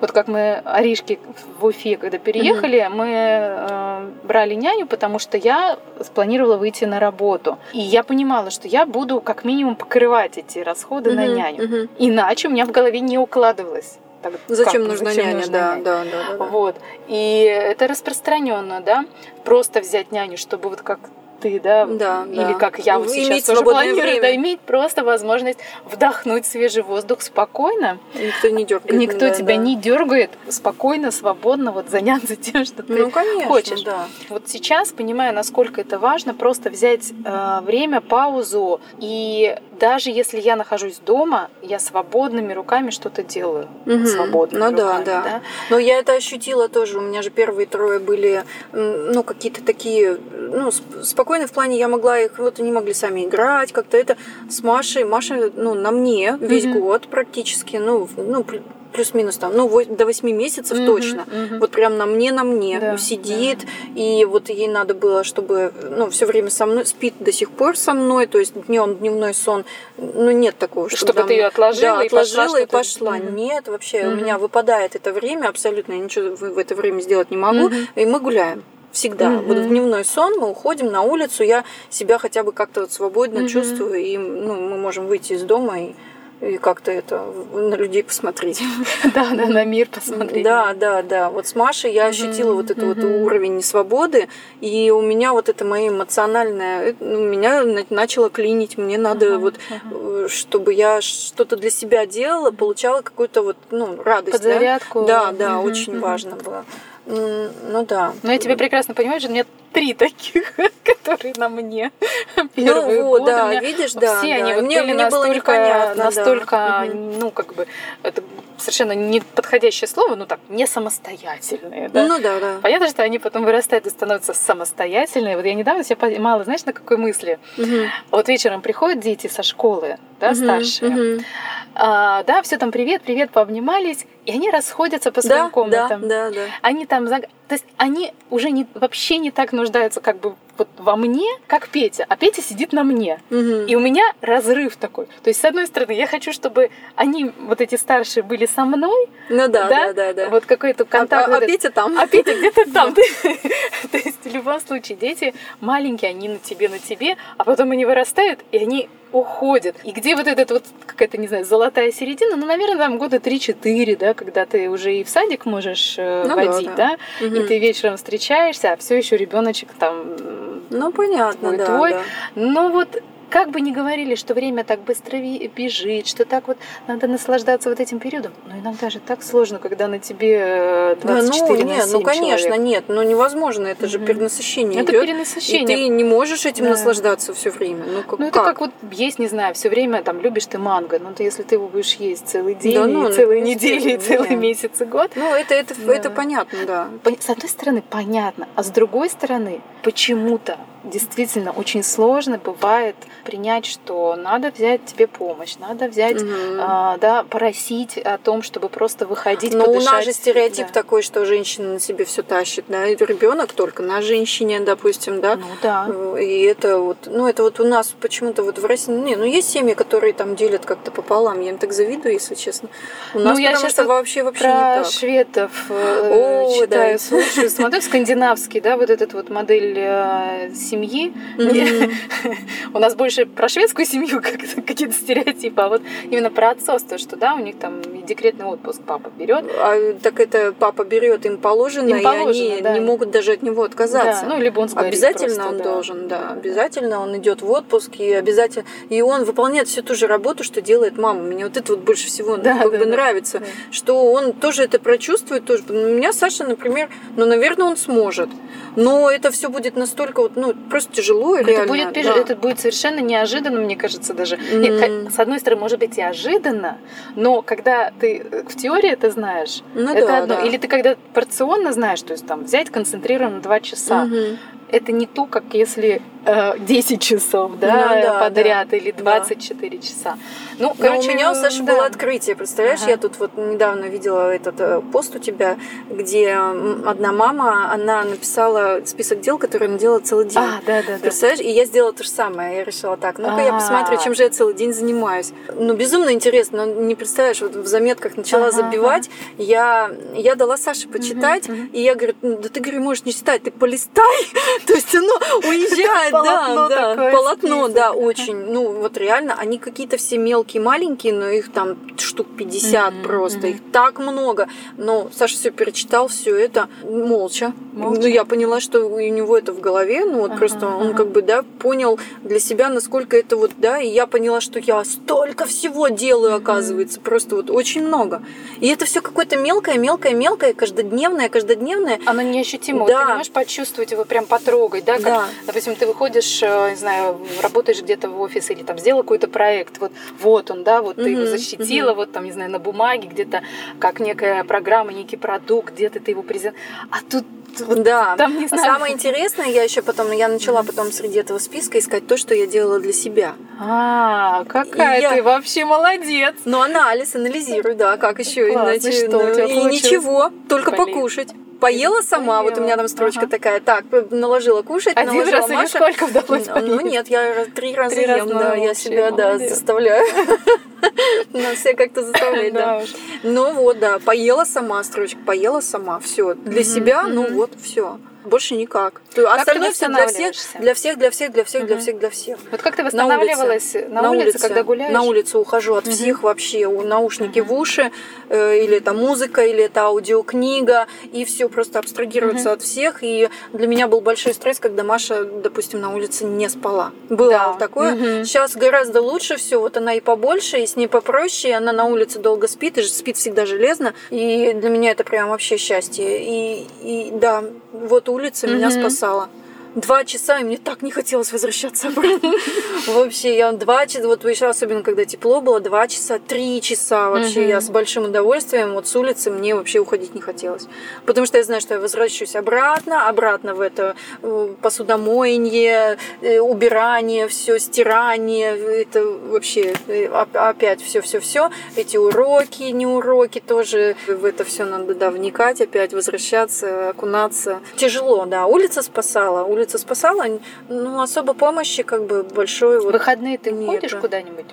Вот как мы Аришки в Уфе, когда переехали, mm-hmm. мы э, брали няню, потому что я спланировала выйти на работу. И я понимала, что я буду как минимум покрывать эти расходы mm-hmm. на няню. Mm-hmm. Иначе у меня в голове не укладывалось. Так, зачем как, нужна зачем няня? Нужна да, няня? Да, да, да, да. Вот. И это распространенно, да, просто взять няню, чтобы вот как ты, да, да или да. как я вот иметь сейчас тоже планирую, время. да, иметь просто возможность вдохнуть свежий воздух спокойно. Никто не дергает. Никто да, тебя да. не дергает, спокойно, свободно вот заняться тем, что ты ну, конечно, хочешь. Да. Вот сейчас, понимаю, насколько это важно, просто взять э, время, паузу, и даже если я нахожусь дома, я свободными руками что-то делаю. Угу. Свободными ну, руками, да, да, да. Но я это ощутила тоже. У меня же первые трое были, ну, какие-то такие, ну, спокойные спокойно в плане я могла их, вот они могли сами играть, как-то это с Машей. Маша, ну, на мне весь mm-hmm. год практически, ну, ну плюс-минус там, ну, до 8 месяцев mm-hmm, точно. Mm-hmm. Вот прям на мне, на мне да, сидит. Да. И вот ей надо было, чтобы, ну, все время со мной, спит до сих пор со мной, то есть днем дневной сон, ну, нет такого, чтобы, чтобы там, ты ее отложила, да, и отложила пошла. И пошла. Mm-hmm. Нет, вообще, mm-hmm. у меня выпадает это время абсолютно, я ничего в это время сделать не могу, mm-hmm. и мы гуляем. Всегда. Mm-hmm. Вот в дневной сон мы уходим на улицу, я себя хотя бы как-то вот свободно mm-hmm. чувствую, и ну, мы можем выйти из дома и и как-то это на людей посмотреть. Да, да, на мир посмотреть. Да, да, да. Вот с Машей я ощутила вот этот вот уровень несвободы, и у меня вот это мое эмоциональное, ну, меня начало клинить, мне надо вот, э, чтобы я что-то для себя делала, получала какую-то вот, ну, радость. Подзарядку. Да, да, очень важно было. Ну да. Но я тебя прекрасно понимаю, что у меня три таких, которые на мне первые ну, годы. да, меня, видишь, да. Все да. они вот мне, были мне настолько, было непонятно, настолько, да. ну как бы это совершенно неподходящее слово, ну так, не самостоятельные. Да? Ну да, да. Понятно, что они потом вырастают и становятся самостоятельные. Вот я недавно себя поймала, знаешь, на какой мысли? Угу. Вот вечером приходят дети со школы, да, угу, старшие. Угу. А, да, все там привет, привет, пообнимались, и они расходятся по своим да, комнатам. Да, да, да. Они там, то есть они уже не, вообще не так нуждаются как бы вот во мне, как Петя, а Петя сидит на мне. Угу. И у меня разрыв такой. То есть, с одной стороны, я хочу, чтобы они, вот эти старшие, были со мной. Ну да, да, да. да, да. Вот какой-то контакт. А, а, а Петя там. А Петя где-то там. То есть, в любом случае, дети маленькие, они на тебе, на тебе, а потом они вырастают, и они уходят. И где вот этот вот какая-то, не знаю, золотая середина, ну, наверное, там года 3-4, да, когда ты уже и в садик можешь э, ну, водить, да, да? Угу. и ты вечером встречаешься, а все еще ребеночек там ну, понятно, твой, да, твой. Да. Но вот как бы ни говорили, что время так быстро бежит, что так вот надо наслаждаться вот этим периодом, но иногда же так сложно, когда на тебе 24 да, ну, на нет, 7 ну конечно, человек. нет, ну невозможно, это же перенасыщение Это идет, перенасыщение. И ты не можешь этим да. наслаждаться все время. Ну, как, ну это как вот есть, не знаю, все время там любишь ты манго, но ты, если ты его будешь есть целый день, да, ну, и целые недели, и целый месяц и год. Ну это, это, да. это понятно, да. С одной стороны, понятно, а с другой стороны, почему-то действительно очень сложно бывает принять, что надо взять тебе помощь, надо взять, угу. а, да, просить о том, чтобы просто выходить, Но подышать. у нас же стереотип да. такой, что женщина на себе все тащит, да, и ребенок только на женщине, допустим, да. Ну да. И это вот, ну это вот у нас почему-то вот в России, не, ну есть семьи, которые там делят как-то пополам, я им так завидую, если честно. У нас, ну, я потому что вообще вообще про не так. шведов э, О, читаю, да. слушаю, смотрю, скандинавский, да, вот этот вот модель э, семьи. У нас больше про шведскую семью какие-то стереотипы, а вот именно про отцовство, что да, у них там декретный отпуск папа берет. А, так это папа берет, им положено, и они не могут даже от него отказаться. Ну, либо он Обязательно он должен, да, обязательно он идет в отпуск и обязательно, и он выполняет всю ту же работу, что делает мама. Мне вот это вот больше всего да, как бы нравится, что он тоже это прочувствует, тоже. У меня Саша, например, ну, наверное, он сможет, но это все будет настолько вот, ну, просто тяжело и реально. Это будет, да. это будет совершенно неожиданно, мне кажется, даже. Mm. Нет, с одной стороны, может быть, и ожиданно, но когда ты в теории это знаешь, ну, это да, одно. Да. Или ты когда порционно знаешь, то есть там взять концентрированно два часа. Угу. это не то, как если э, 10 часов да, ну, да, подряд да, или 24 да. часа. Ну, короче, у меня у Саши да. было открытие, представляешь, ага. я тут вот недавно видела этот э, пост у тебя, где одна мама, она написала список дел, которые она делала целый день. А, да, да, представляешь, да. и я сделала то же самое, я решила так, ну-ка я посмотрю, чем же я целый день занимаюсь. Ну, безумно интересно, но не представляешь, вот в заметках начала ага, забивать, я, я дала Саше почитать, угу, угу. и я говорю, «Ну, да ты, говорю, можешь не читать, ты полистай, то есть оно уезжает, да, да, полотно, да, очень, ну, вот реально, они какие-то все мелкие, маленькие, но их там штук 50 просто, их так много, но Саша все перечитал, все это молча, ну, я поняла, что у него это в голове, ну, вот просто он как бы, да, понял для себя, насколько это вот, да, и я поняла, что я столько всего делаю, оказывается, просто вот очень много. И это все какое-то мелкое, мелкое, мелкое, каждодневное, каждодневное. Оно неощутимо. Да. ты не можешь почувствовать его, прям потрогать, да? Как, да. допустим, ты выходишь, э, не знаю, работаешь где-то в офисе или там сделал какой-то проект, вот, вот он, да, вот ты его защитила, вот там, не знаю, на бумаге где-то, как некая программа, некий продукт, где-то ты его презент. А тут вот да. Там, не знаю. Самое интересное, я еще потом, я начала потом среди этого списка искать то, что я делала для себя. А, какая и ты я... вообще молодец. Ну, анализ, анализирую, да, как еще иначе. Что ну, и ничего, только Блин. покушать. Поела сама, вот у меня там строчка ага. такая. Так, наложила кушать, Один наложила раз Маша. сколько вдалось Ну нет, я три раза три ем, да, я себя, да, заставляю. Нас все как-то заставлять, да. Ну вот, да, поела сама строчка, поела сама, все. Для себя, ну вот, все больше никак. Как Остальное все для всех, для всех, для всех, для всех, для всех, для всех. Вот как ты восстанавливалась на улице, на улице, когда гуляешь? На улице ухожу от всех вообще, наушники в уши, э, или это музыка, или это аудиокнига, и все просто абстрагироваться от всех. И для меня был большой стресс, когда Маша, допустим, на улице не спала. Было да. такое. Сейчас гораздо лучше все, вот она и побольше, и с ней попроще, и она на улице долго спит, и спит всегда железно. И для меня это прям вообще счастье. И, и да, вот улица меня спасала два часа, и мне так не хотелось возвращаться обратно. Вообще, я два часа, вот еще особенно когда тепло было, два часа, три часа вообще, я с большим удовольствием, вот с улицы мне вообще уходить не хотелось. Потому что я знаю, что я возвращаюсь обратно, обратно в это э, посудомоение, э, убирание, все, стирание, это вообще э, опять все, все, все. Эти уроки, не уроки тоже, в это все надо, да, вникать опять, возвращаться, окунаться. Тяжело, да, улица спасала, улица улица спасала, ну, особо помощи как бы большой. Вот Выходные ты нет. ходишь куда-нибудь?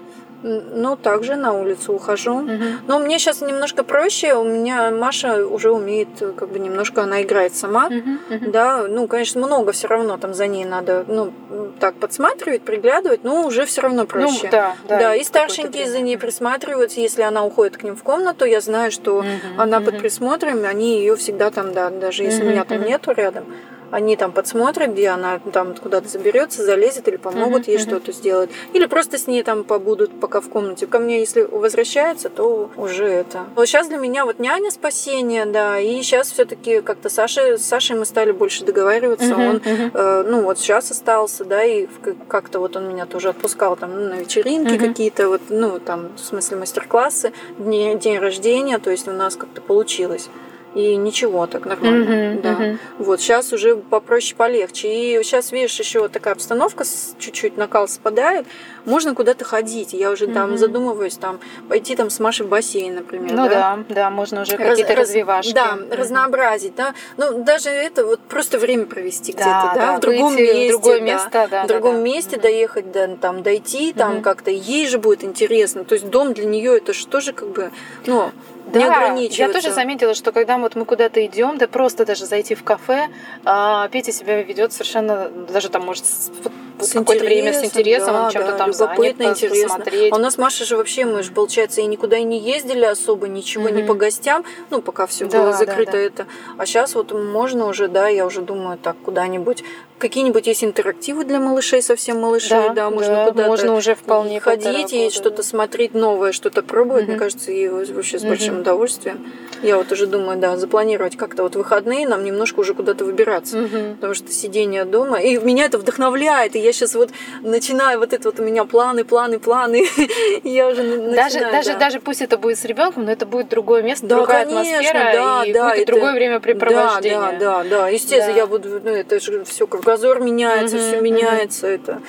Ну, также на улицу ухожу. Угу. Но мне сейчас немножко проще. У меня Маша уже умеет, как бы немножко она играет сама. Угу, угу. Да, ну, конечно, много все равно там за ней надо, ну, так подсматривать, приглядывать, но уже все равно ну, проще. Ну, да, да. Да, и старшенькие за ней присматриваются. Если она уходит к ним в комнату, я знаю, что угу, она угу. под присмотром, они ее всегда там, да, даже если угу, меня там угу. нету рядом они там подсмотрят, где она там куда-то заберется, залезет или помогут uh-huh, ей uh-huh. что-то сделать. Или просто с ней там побудут пока в комнате. Ко мне, если возвращается, то уже это. Вот сейчас для меня вот няня спасение, да, и сейчас все-таки как-то Саша, с Сашей мы стали больше договариваться. Uh-huh, он, uh-huh. Э, ну вот сейчас остался, да, и как-то вот он меня тоже отпускал там ну, на вечеринки uh-huh. какие-то, вот, ну там, в смысле мастер-классы, день, день рождения, то есть у нас как-то получилось и ничего, так нормально. Uh-huh, да. uh-huh. Вот, сейчас уже попроще, полегче. И сейчас, видишь, еще такая обстановка, чуть-чуть накал спадает, можно куда-то ходить. Я уже uh-huh. там задумываюсь, там, пойти там с Машей в бассейн, например. Ну да, да, да можно уже какие-то раз, развивашки. Да, uh-huh. разнообразить, да. Ну, даже это вот просто время провести да, где-то, да, да, в другом месте. В другое место, да. да в другом да, месте да. доехать, да, там, дойти, там uh-huh. как-то ей же будет интересно. То есть дом для нее это же тоже как бы, ну, да, не ограничиваться. Я тоже заметила, что когда вот мы куда-то идем, да просто даже зайти в кафе, а, Петя себя ведет совершенно, даже там может с какое-то время с интересом, да, он чем-то да, там занят, интересно. посмотреть. А у нас Маша же вообще, мы же, получается, и никуда и не ездили особо, ничего, mm-hmm. не по гостям, ну, пока все да, было закрыто да, да. это. А сейчас вот можно уже, да, я уже думаю, так, куда-нибудь, какие-нибудь есть интерактивы для малышей, совсем малышей, да, да можно да, куда-то можно уже вполне ходить и что-то смотреть новое, что-то пробовать, mm-hmm. мне кажется, и вообще с большим mm-hmm. удовольствием. Я вот уже думаю, да, запланировать как-то вот выходные, нам немножко уже куда-то выбираться, mm-hmm. потому что сидение дома, и меня это вдохновляет, и я сейчас вот начинаю вот это вот у меня планы, планы, планы, я уже начинаю, даже да. даже даже пусть это будет с ребенком, но это будет другое место, да, другая конечно, атмосфера да, и да, будет это... другое времяпрепровождение. Да, да, да, да, естественно, да. я буду, ну это же все как кругозор меняется, все меняется. Это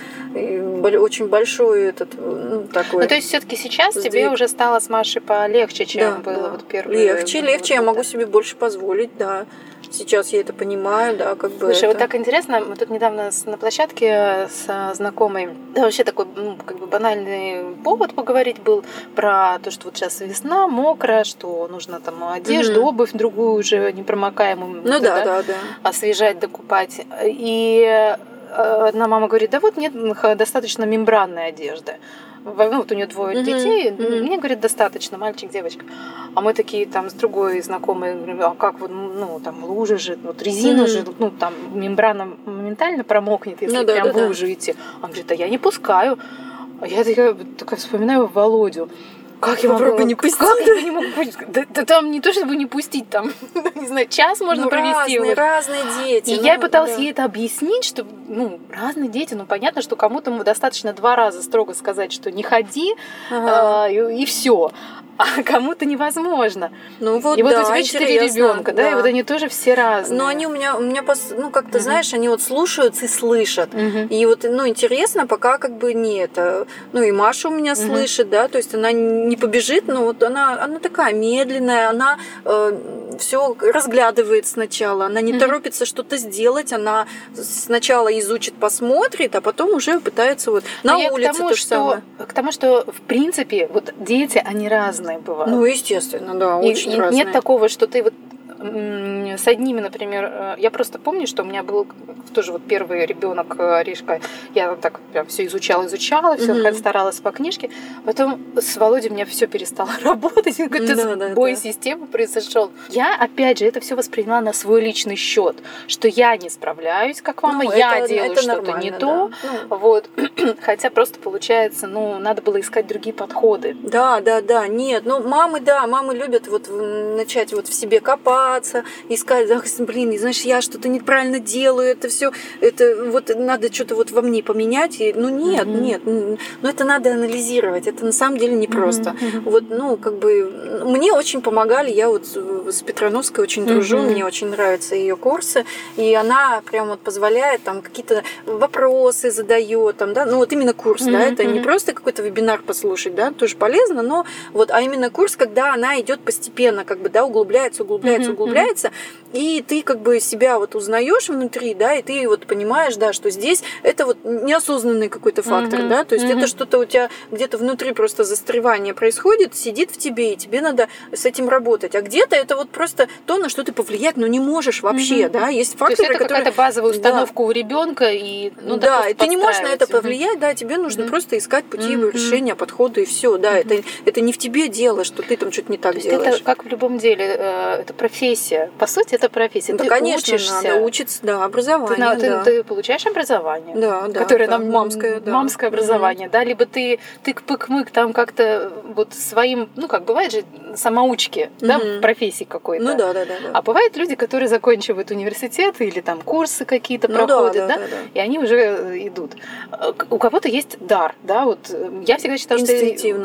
очень большой этот ну, такой. Ну, то есть все-таки сейчас сдвиг. тебе уже стало с Машей полегче, чем да, было да. вот первые. Легче, легче, я могу себе больше позволить, да. Сейчас я это понимаю, да, как бы. Слушай, это... вот так интересно, мы тут недавно на площадке с знакомой, да, вообще такой, ну, как бы банальный повод поговорить был про то, что вот сейчас весна, мокрая, что нужно там одежду, mm-hmm. обувь другую уже непромокаемую. Ну да, да, да, да. Освежать, докупать. И э, одна мама говорит, да вот нет достаточно мембранной одежды ну, вот у нее двое mm-hmm. детей, mm-hmm. мне, говорит, достаточно, мальчик, девочка. А мы такие там с другой знакомой говорим, а как вот, ну, там лужи же, вот резина mm-hmm. же, ну, там мембрана моментально промокнет, если ну, да, прям да, в лужу да. идти. Он говорит, а я не пускаю. А я такая, такая вспоминаю Володю. Как я попробую не пустить? Как я не могу пустить? Да, да там не то, чтобы не пустить, там, не знаю, час можно ну, провести. Разные, разные дети. И ну, я пыталась да. ей это объяснить, что, ну, разные дети, ну, понятно, что кому-то достаточно два раза строго сказать, что не ходи, ага. э, и, и все а кому-то невозможно. Ну вот, и вот да, у тебя четыре ребенка, да. да, и вот они тоже все разные. Но они у меня, у меня, ну как-то, угу. знаешь, они вот слушаются и слышат. Угу. И вот, ну интересно, пока как бы не это. Ну и Маша у меня угу. слышит, да, то есть она не побежит, но вот она, она такая медленная, она э, все разглядывает сначала, она не угу. торопится что-то сделать, она сначала изучит, посмотрит, а потом уже пытается вот на но улице тому, то же что, самое. К тому, что в принципе вот дети, они разные разные бывают. Ну, естественно, да, очень и, разные. Нет такого, что ты вот с одними, например, э, я просто помню, что у меня был тоже вот первый ребенок э, Ришка. Я так прям все изучала, изучала, все mm-hmm. старалась по книжке. Потом с Володей у меня все перестало работать, какой-то да, бой да. системы произошел. Я опять же это все восприняла на свой личный счет, что я не справляюсь, как мама, ну, я это, делаю что-то не да. то, ну. вот. Хотя просто получается, ну надо было искать другие подходы. Да, да, да, нет, ну мамы, да, мамы любят вот начать вот в себе копать копаться, искать, ах, блин, знаешь, я что-то неправильно делаю, это все, это вот надо что-то вот во мне поменять. И, ну нет, mm-hmm. нет, ну это надо анализировать, это на самом деле непросто. Mm-hmm. Вот, ну, как бы, мне очень помогали, я вот с Петрановской очень дружу, mm-hmm. мне очень нравятся ее курсы, и она прям вот позволяет там какие-то вопросы задает, там, да, ну вот именно курс, mm-hmm. да, это не просто какой-то вебинар послушать, да, тоже полезно, но вот, а именно курс, когда она идет постепенно, как бы, да, углубляется, углубляется, углубляется, и ты как бы себя вот узнаешь внутри, да, и ты вот понимаешь, да, что здесь это вот неосознанный какой-то фактор, да, то есть это что-то у тебя где-то внутри просто застревание происходит, сидит в тебе, и тебе надо с этим работать, а где-то это вот просто то, на что ты повлиять, ну, не можешь вообще, да, есть факторы, то есть это которые... какая-то базовая установка да. у ребенка, и ну, да, и ты не можешь на это повлиять, да, тебе нужно просто искать пути решения, подходы, и все, да, это, это не в тебе дело, что ты там что-то не так делаешь. Это как в любом деле, э, это профессия. По сути, это профессия. Да, ты конечно, учишься. надо учиться, да, образование. Ты, да. ты, ты получаешь образование, да, да, которое да, нам мамское, да. мамское образование, mm-hmm. да, либо ты тык-пык-мык там как-то вот своим, ну как бывает же самоучки, mm-hmm. да, профессии какой-то. Ну да, да, да, да. А бывают люди, которые заканчивают университет или там курсы какие-то ну, проходят, да, да, да, да, и они уже э, идут. У кого-то есть дар, да, вот э, я всегда считала, что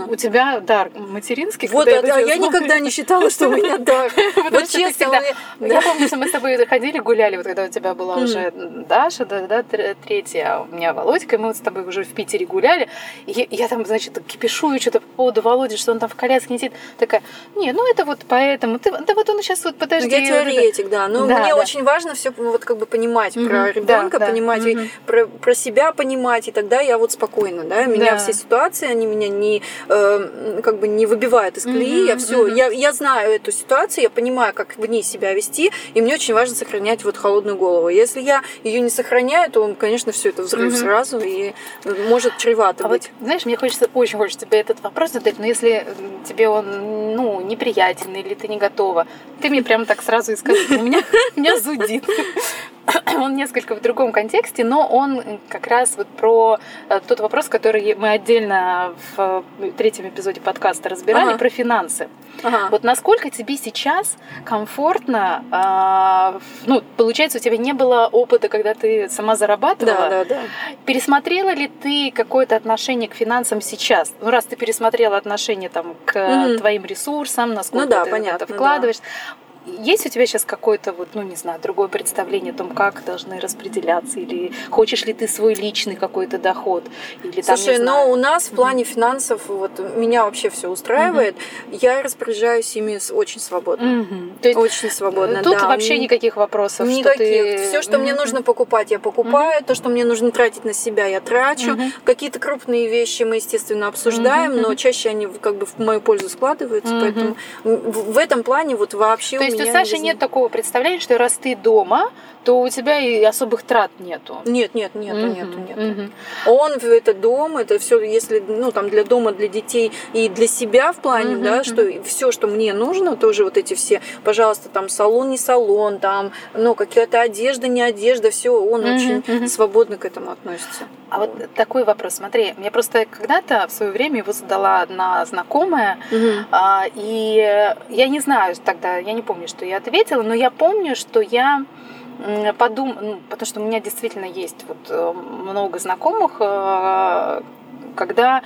у тебя дар материнский. Вот, а, я, я никогда не считала, что у меня дар. Вот честно, я помню, что мы с тобой ходили, гуляли, вот когда у тебя была уже Даша, да, да, третья, а у меня Володька, и мы вот с тобой уже в Питере гуляли. И я там, значит, кипишую что-то по поводу Володи, что он там в коляске не сидит. Такая, не, ну это вот поэтому. Ты, да вот он сейчас вот подожди. Ну, я теоретик, да. Но да, мне да. очень важно все вот как бы понимать mm-hmm. про ребенка, да, понимать, mm-hmm. и про, про себя понимать, и тогда я вот спокойно, да. Меня да. все ситуации, они меня не э, как бы не выбивают из колеи. Mm-hmm. Я все, mm-hmm. я, я знаю эту ситуацию, я понимаю, как в ней себя вести, и мне очень важно сохранять вот холодную голову. Если я ее не сохраняю, то, конечно, все это взрыв mm-hmm. сразу и может чревато а быть. Вот, знаешь, мне хочется, очень хочется тебе этот вопрос задать, но если тебе он, ну, неприятен или ты не готова, ты мне прямо так сразу и скажи, у меня, меня зудит. он несколько в другом контексте, но он как раз вот про э, тот вопрос, который мы отдельно в третьем эпизоде подкаста разбирали, ага. про финансы. Ага. Вот насколько тебе сейчас комфортно, э, ну, получается, у тебя не было опыта, когда ты сама зарабатывала. Да, да, да. Пересмотрела ли ты какое-то отношение к финансам сейчас? Ну, раз ты пересмотрела отношение там, к угу. твоим ресурсам, насколько ну, да, ты понятно, это вкладываешь. Да есть у тебя сейчас какое-то вот, ну не знаю, другое представление о том, как должны распределяться, или хочешь ли ты свой личный какой-то доход, или там, Слушай, ну у нас в плане финансов вот меня вообще все устраивает. Угу. Я распоряжаюсь ими очень свободно, угу. То есть очень свободно. Тут да. вообще никаких вопросов. Никаких. Что ты... Все, что угу. мне нужно покупать, я покупаю. Угу. То, что мне нужно тратить на себя, я трачу. Угу. Какие-то крупные вещи мы естественно обсуждаем, угу. но чаще они как бы в мою пользу складываются, угу. поэтому в этом плане вот вообще То есть у Саши нет такого представления, что раз ты дома, то у тебя и особых трат нету. Нет, нет, нету, угу, нету, нету. Угу. Он это дом, это все, если ну там для дома, для детей и для себя в плане, угу, да, угу. что все, что мне нужно, тоже вот эти все, пожалуйста, там салон не салон, там, ну какая-то одежда не одежда, все, он угу, очень угу. свободно к этому относится. А вот такой вопрос, смотри, я просто когда-то в свое время его задала одна знакомая, угу. а, и я не знаю тогда, я не помню, что я ответила, но я помню, что я подум... потому что у меня действительно есть вот э, много знакомых, э, когда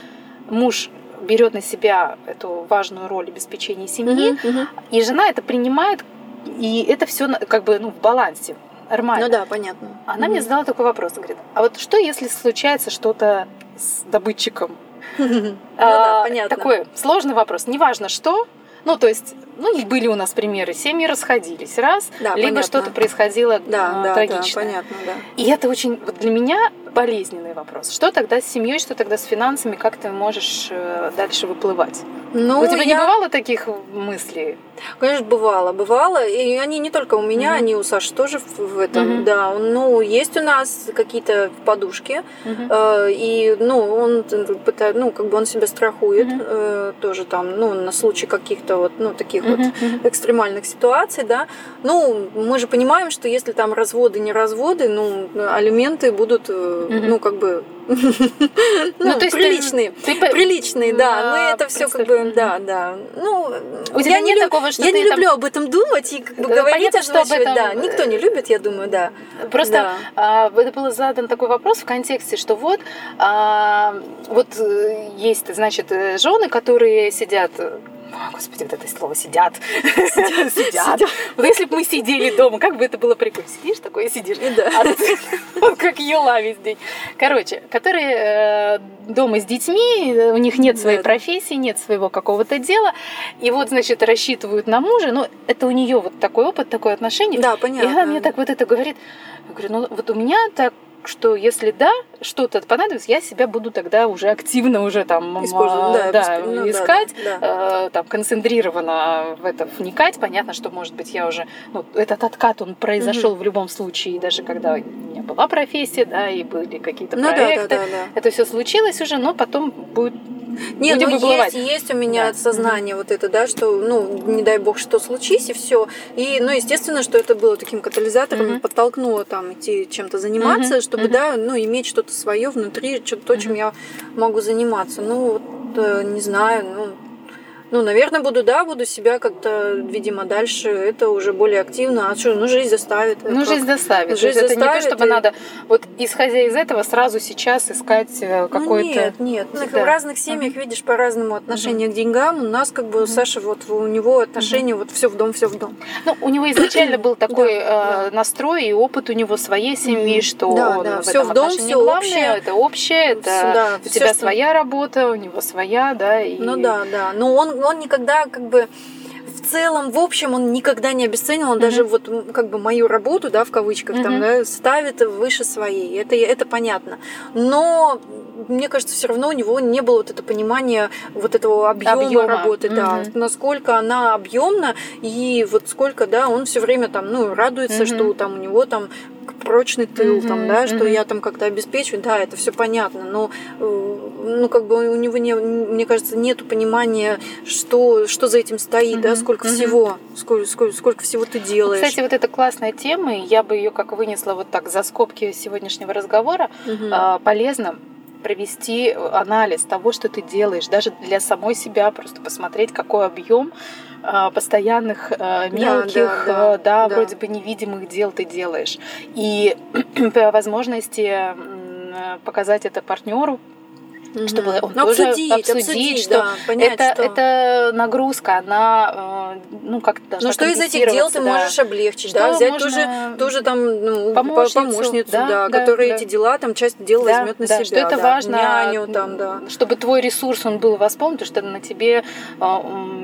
муж берет на себя эту важную роль обеспечения семьи, uh-huh, uh-huh. и жена это принимает, и это все как бы ну, в балансе. Нормально. Ну да, понятно. Она mm-hmm. мне задала такой вопрос, говорит, а вот что если случается что-то с добытчиком? Ну да, понятно. Такой сложный вопрос. Неважно что, ну, то есть, ну, были у нас примеры, семьи расходились, раз, да, либо что-то происходило да, а, трагичное. Да, понятно, да. И это очень, вот для меня болезненный вопрос. Что тогда с семьей, что тогда с финансами, как ты можешь э, дальше выплывать? Ну, у тебя я... не бывало таких мыслей? Конечно, бывало, бывало. И они не только у меня, угу. они у Саши тоже в этом. Угу. Да, ну, есть у нас какие-то подушки. Угу. Э, и, ну, он пытает, ну, как бы он себя страхует угу. э, тоже там, ну, на случай каких-то вот, ну, таких угу. вот экстремальных ситуаций, да. Ну, мы же понимаем, что если там разводы, не разводы, ну, алименты будут э, угу. ну, как бы ну, ну, то есть приличные, ты, ты, приличные, да, да, мы это все как бы, да, да. Ну, у тебя нет такого, что я не люблю об этом думать и как бы говорить, понятно, что об этом... да, никто не любит, я думаю, да. Просто да. А, это был задан такой вопрос в контексте, что вот, а, вот э, есть, значит, э, жены, которые сидят господи, вот это слово сидят. Сидят. сидят. Вот если бы мы сидели дома, как бы это было прикольно. Сидишь такой и сидишь. Да. А как ела весь день. Короче, которые э, дома с детьми, у них нет своей профессии, нет своего какого-то дела. И вот, значит, рассчитывают на мужа. Но это у нее вот такой опыт, такое отношение. Да, понятно. И она мне так вот это говорит. Я говорю, ну вот у меня так что если да, что-то понадобится, я себя буду тогда уже активно уже там да, да, ну, искать, да, да. Э, там концентрированно в это вникать. Понятно, что может быть я уже, ну, этот откат он произошел угу. в любом случае, даже когда у меня была профессия, да, и были какие-то ну, проекты, да, да, да, да. это все случилось уже, но потом будет нет, ну есть, есть у меня да. сознание вот это, да, что, ну, не дай бог, что случись, и все. И, ну, естественно, что это было таким катализатором, mm-hmm. подтолкнуло там идти чем-то заниматься, mm-hmm. Чтобы, mm-hmm. да, ну, иметь что-то свое внутри, что-то, то, чем mm-hmm. я могу заниматься. Ну, вот, э, не знаю, ну, ну, наверное, буду, да, буду себя как-то, видимо, дальше это уже более активно. А что, ну, жизнь заставит. Ну, как? жизнь заставит. Жизнь это заставит, не то, чтобы и... надо, вот исходя из этого, сразу сейчас искать э, какой-то... Ну, нет, нет. Всегда. В разных семьях, uh-huh. видишь, по-разному отношение uh-huh. к деньгам. У нас, как бы, uh-huh. Саша, вот у него отношение uh-huh. вот все в дом, все в дом. Ну, у него изначально был такой э, настрой и опыт у него своей семьи, что да, да. все в дом, все общее. Это общее, это у тебя своя работа, у него своя, да. Ну да, да. Но он он никогда как бы в целом, в общем, он никогда не обесценил, он mm-hmm. даже вот как бы мою работу, да, в кавычках, mm-hmm. там, да, ставит выше своей. Это, это понятно. Но мне кажется, все равно у него не было вот это понимания вот этого объема, объема. работы, mm-hmm. да, насколько она объемна и вот сколько, да, он все время там, ну, радуется, mm-hmm. что там у него там прочный тыл, mm-hmm, там, да, mm-hmm. что я там как-то обеспечиваю, да, это все понятно, но э, ну как бы у него не, мне кажется, нету понимания, что что за этим стоит, mm-hmm, да, сколько mm-hmm. всего, сколько, сколько сколько всего ты делаешь. Кстати, вот это классная тема, и я бы ее как вынесла вот так за скобки сегодняшнего разговора, mm-hmm. полезно провести анализ того, что ты делаешь, даже для самой себя, просто посмотреть, какой объем постоянных а, мелких, да, да, да, да, да, вроде бы невидимых дел ты делаешь. И по возможности показать это партнеру, угу. чтобы он ну, тоже обсудить, обсудить, обсудить что, да, понять, это, что это нагрузка, она э, ну как должна Ну что из этих дел ты да. можешь облегчить, что да, взять тоже, тоже там ну, помощницу, помощницу да, да, да, которая да. эти дела там часть дел да, возьмет на да, себя, что это да, важно, няню там, да, чтобы твой ресурс он был восполнен, потому что на тебе э,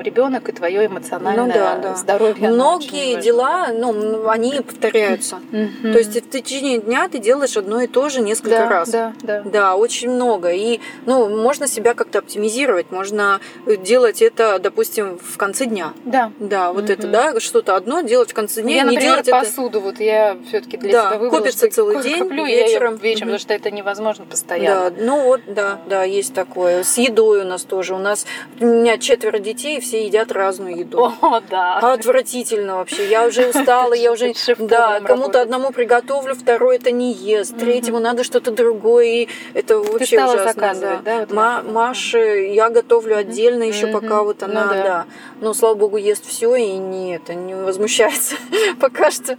ребенок и твое эмоциональное ну, да, да. здоровье. Многие дела, ну они повторяются, то есть в течение дня ты делаешь одно и то же несколько раз, да, да, да, очень много и ну, можно себя как-то оптимизировать, можно делать это, допустим, в конце дня. Да. Да, вот угу. это, да, что-то одно делать в конце дня. Я, не например, делать посуду, это... вот я все-таки для да, себя выбрала, копится что целый день, коплю вечером. Я вечером, угу. потому что это невозможно постоянно. Да, ну вот, да, да, есть такое. С едой у нас тоже. У нас, у меня четверо детей, все едят разную еду. О, да. Отвратительно вообще. Я уже устала, я уже, да, кому-то одному приготовлю, второй это не ест, третьему надо что-то другое, и это вообще ужасно. Да. Да, Маше я готовлю отдельно еще пока вот она, ну, да. да. Но слава богу ест все и не это не возмущается. пока что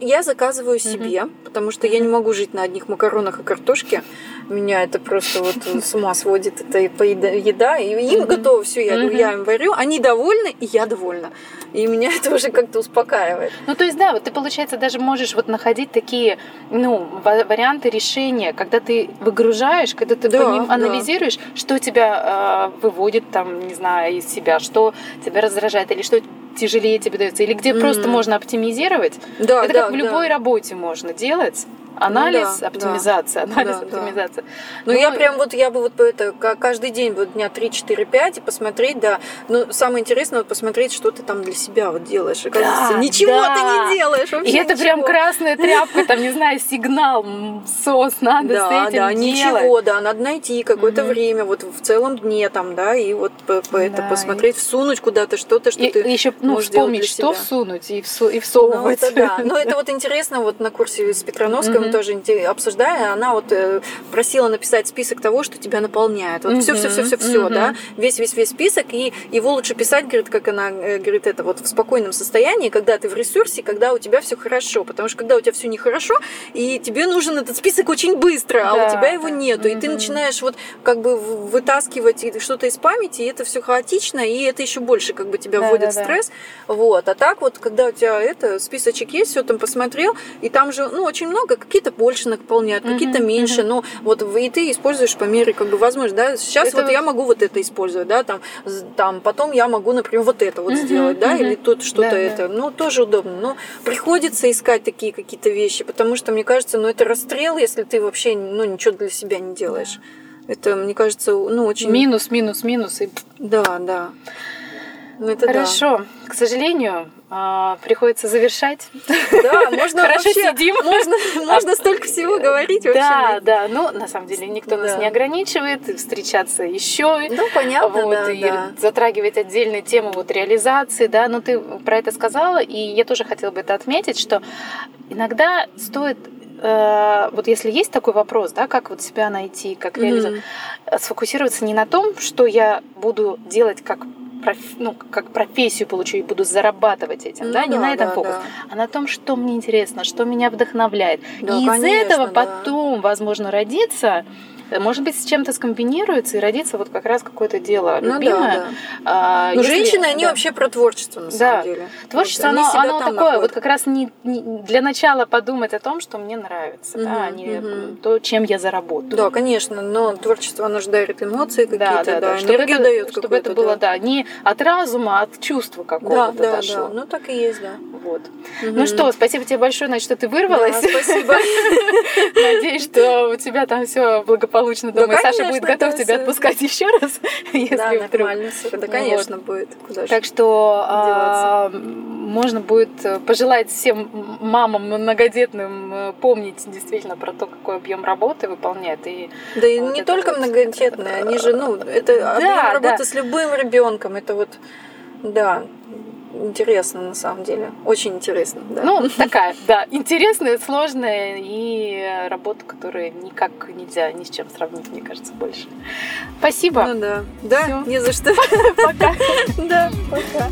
я заказываю себе, потому что я не могу жить на одних макаронах и картошке. Меня это просто вот с ума сводит это еда, и им готово все, я, я им варю, они довольны и я довольна. И меня это уже как-то успокаивает. Ну, то есть, да, вот ты, получается, даже можешь вот находить такие, ну, варианты решения, когда ты выгружаешь, когда ты да, по ним анализируешь, да. что тебя э, выводит там, не знаю, из себя, что тебя раздражает, или что тяжелее тебе дается, или где mm-hmm. просто можно оптимизировать. Да, это да, как в любой да. работе можно делать. Анализ, ну, да, оптимизация, да, анализ, да, оптимизация. Да. Ну, ну, я прям вот, я бы вот это каждый день вот дня 3, 4, 5 и посмотреть, да. Ну, самое интересное, вот посмотреть, что ты там для себя вот делаешь. Оказывается, да, ничего да. ты не делаешь И это ничего. прям красная тряпка, там, не знаю, сигнал, сос, надо да, с этим да, делать. ничего, да, надо найти какое-то время, вот в целом дне там, да, и вот по, по да. это посмотреть, всунуть куда-то что-то, что и, ты еще, ну, вспомнить, что всунуть и, всу, и всовывать. Ну, это да. Но это вот интересно, вот на курсе с Петроновской мы тоже обсуждая, она вот э, просила написать список того, что тебя наполняет. Вот все, все, все, все, все, да, весь, весь, весь список, и его лучше писать, говорит, как она э, говорит, это вот в спокойном состоянии, когда ты в ресурсе, когда у тебя все хорошо, потому что когда у тебя все нехорошо, и тебе нужен этот список очень быстро, да, а у тебя его нету, и ты начинаешь вот как бы вытаскивать что-то из памяти, и это все хаотично, и это еще больше как бы тебя да, вводит в стресс, вот. А так вот, когда у тебя это списочек есть, все там посмотрел, и там же ну очень много, какие-то больше наполняют, какие-то меньше, но вот и ты используешь по мере как бы возможности, да, сейчас это вот я могу вот это использовать, да, там, там потом я могу, например, вот это вот сделать, да, или тут что-то да, это, да. ну, тоже удобно, но приходится искать такие какие-то вещи, потому что, мне кажется, ну, это расстрел, если ты вообще, ну, ничего для себя не делаешь. Это, мне кажется, ну, очень... Минус, минус, минус. И... Да, да. Ну, это Хорошо. Да. К сожалению, а, приходится завершать. Да, можно Хорошо вообще, сидим. Можно, можно столько всего говорить вообще. Да, да. Ну, на самом деле, никто да. нас не ограничивает. Встречаться еще. Ну, понятно, вот, да, и да. затрагивать отдельные темы вот реализации, да. Но ты про это сказала, и я тоже хотела бы это отметить, что иногда стоит э, вот если есть такой вопрос, да, как вот себя найти, как реализовать, mm-hmm. сфокусироваться не на том, что я буду делать как ну, как профессию получу и буду зарабатывать этим, ну, да, не да, на этом да, фокус, да. а на том, что мне интересно, что меня вдохновляет. Да, и конечно, из этого да. потом, возможно, родиться может быть, с чем-то скомбинируется и родится вот как раз какое-то дело ну, любимое. Да, да. А, Но ну, если... женщины, они да. вообще про творчество, на самом да. деле. Творчество, оно, оно такое, находят. вот как раз не, не, для начала подумать о том, что мне нравится, угу, да, а не угу. то, чем я заработаю. Да, конечно, но творчество, оно же дарит эмоции какие-то, да, да, да, чтобы это, дает чтобы это было, да. да, не от разума, а от чувства какого-то да, да, дошло. Да, ну так и есть, да. Вот. Угу. Ну что, спасибо тебе большое, значит, что ты вырвалась. Да, спасибо. Надеюсь, что у тебя там все благополучно дома. Саша будет готов тебя отпускать еще раз, если да, нормально. Да, конечно, будет. Так что а, можно будет пожелать всем мамам многодетным э, помнить действительно про то, какой объем работы выполняет. И да и не только многодетные, они же, ну, это объем работы с любым ребенком. Это вот, да, интересно на самом деле. Очень интересно. Да. Ну, такая, да, интересная, сложная и работа, которую никак нельзя ни с чем сравнить, мне кажется, больше. Спасибо. Ну да. Да, Всё. не за что. Пока. Да, пока.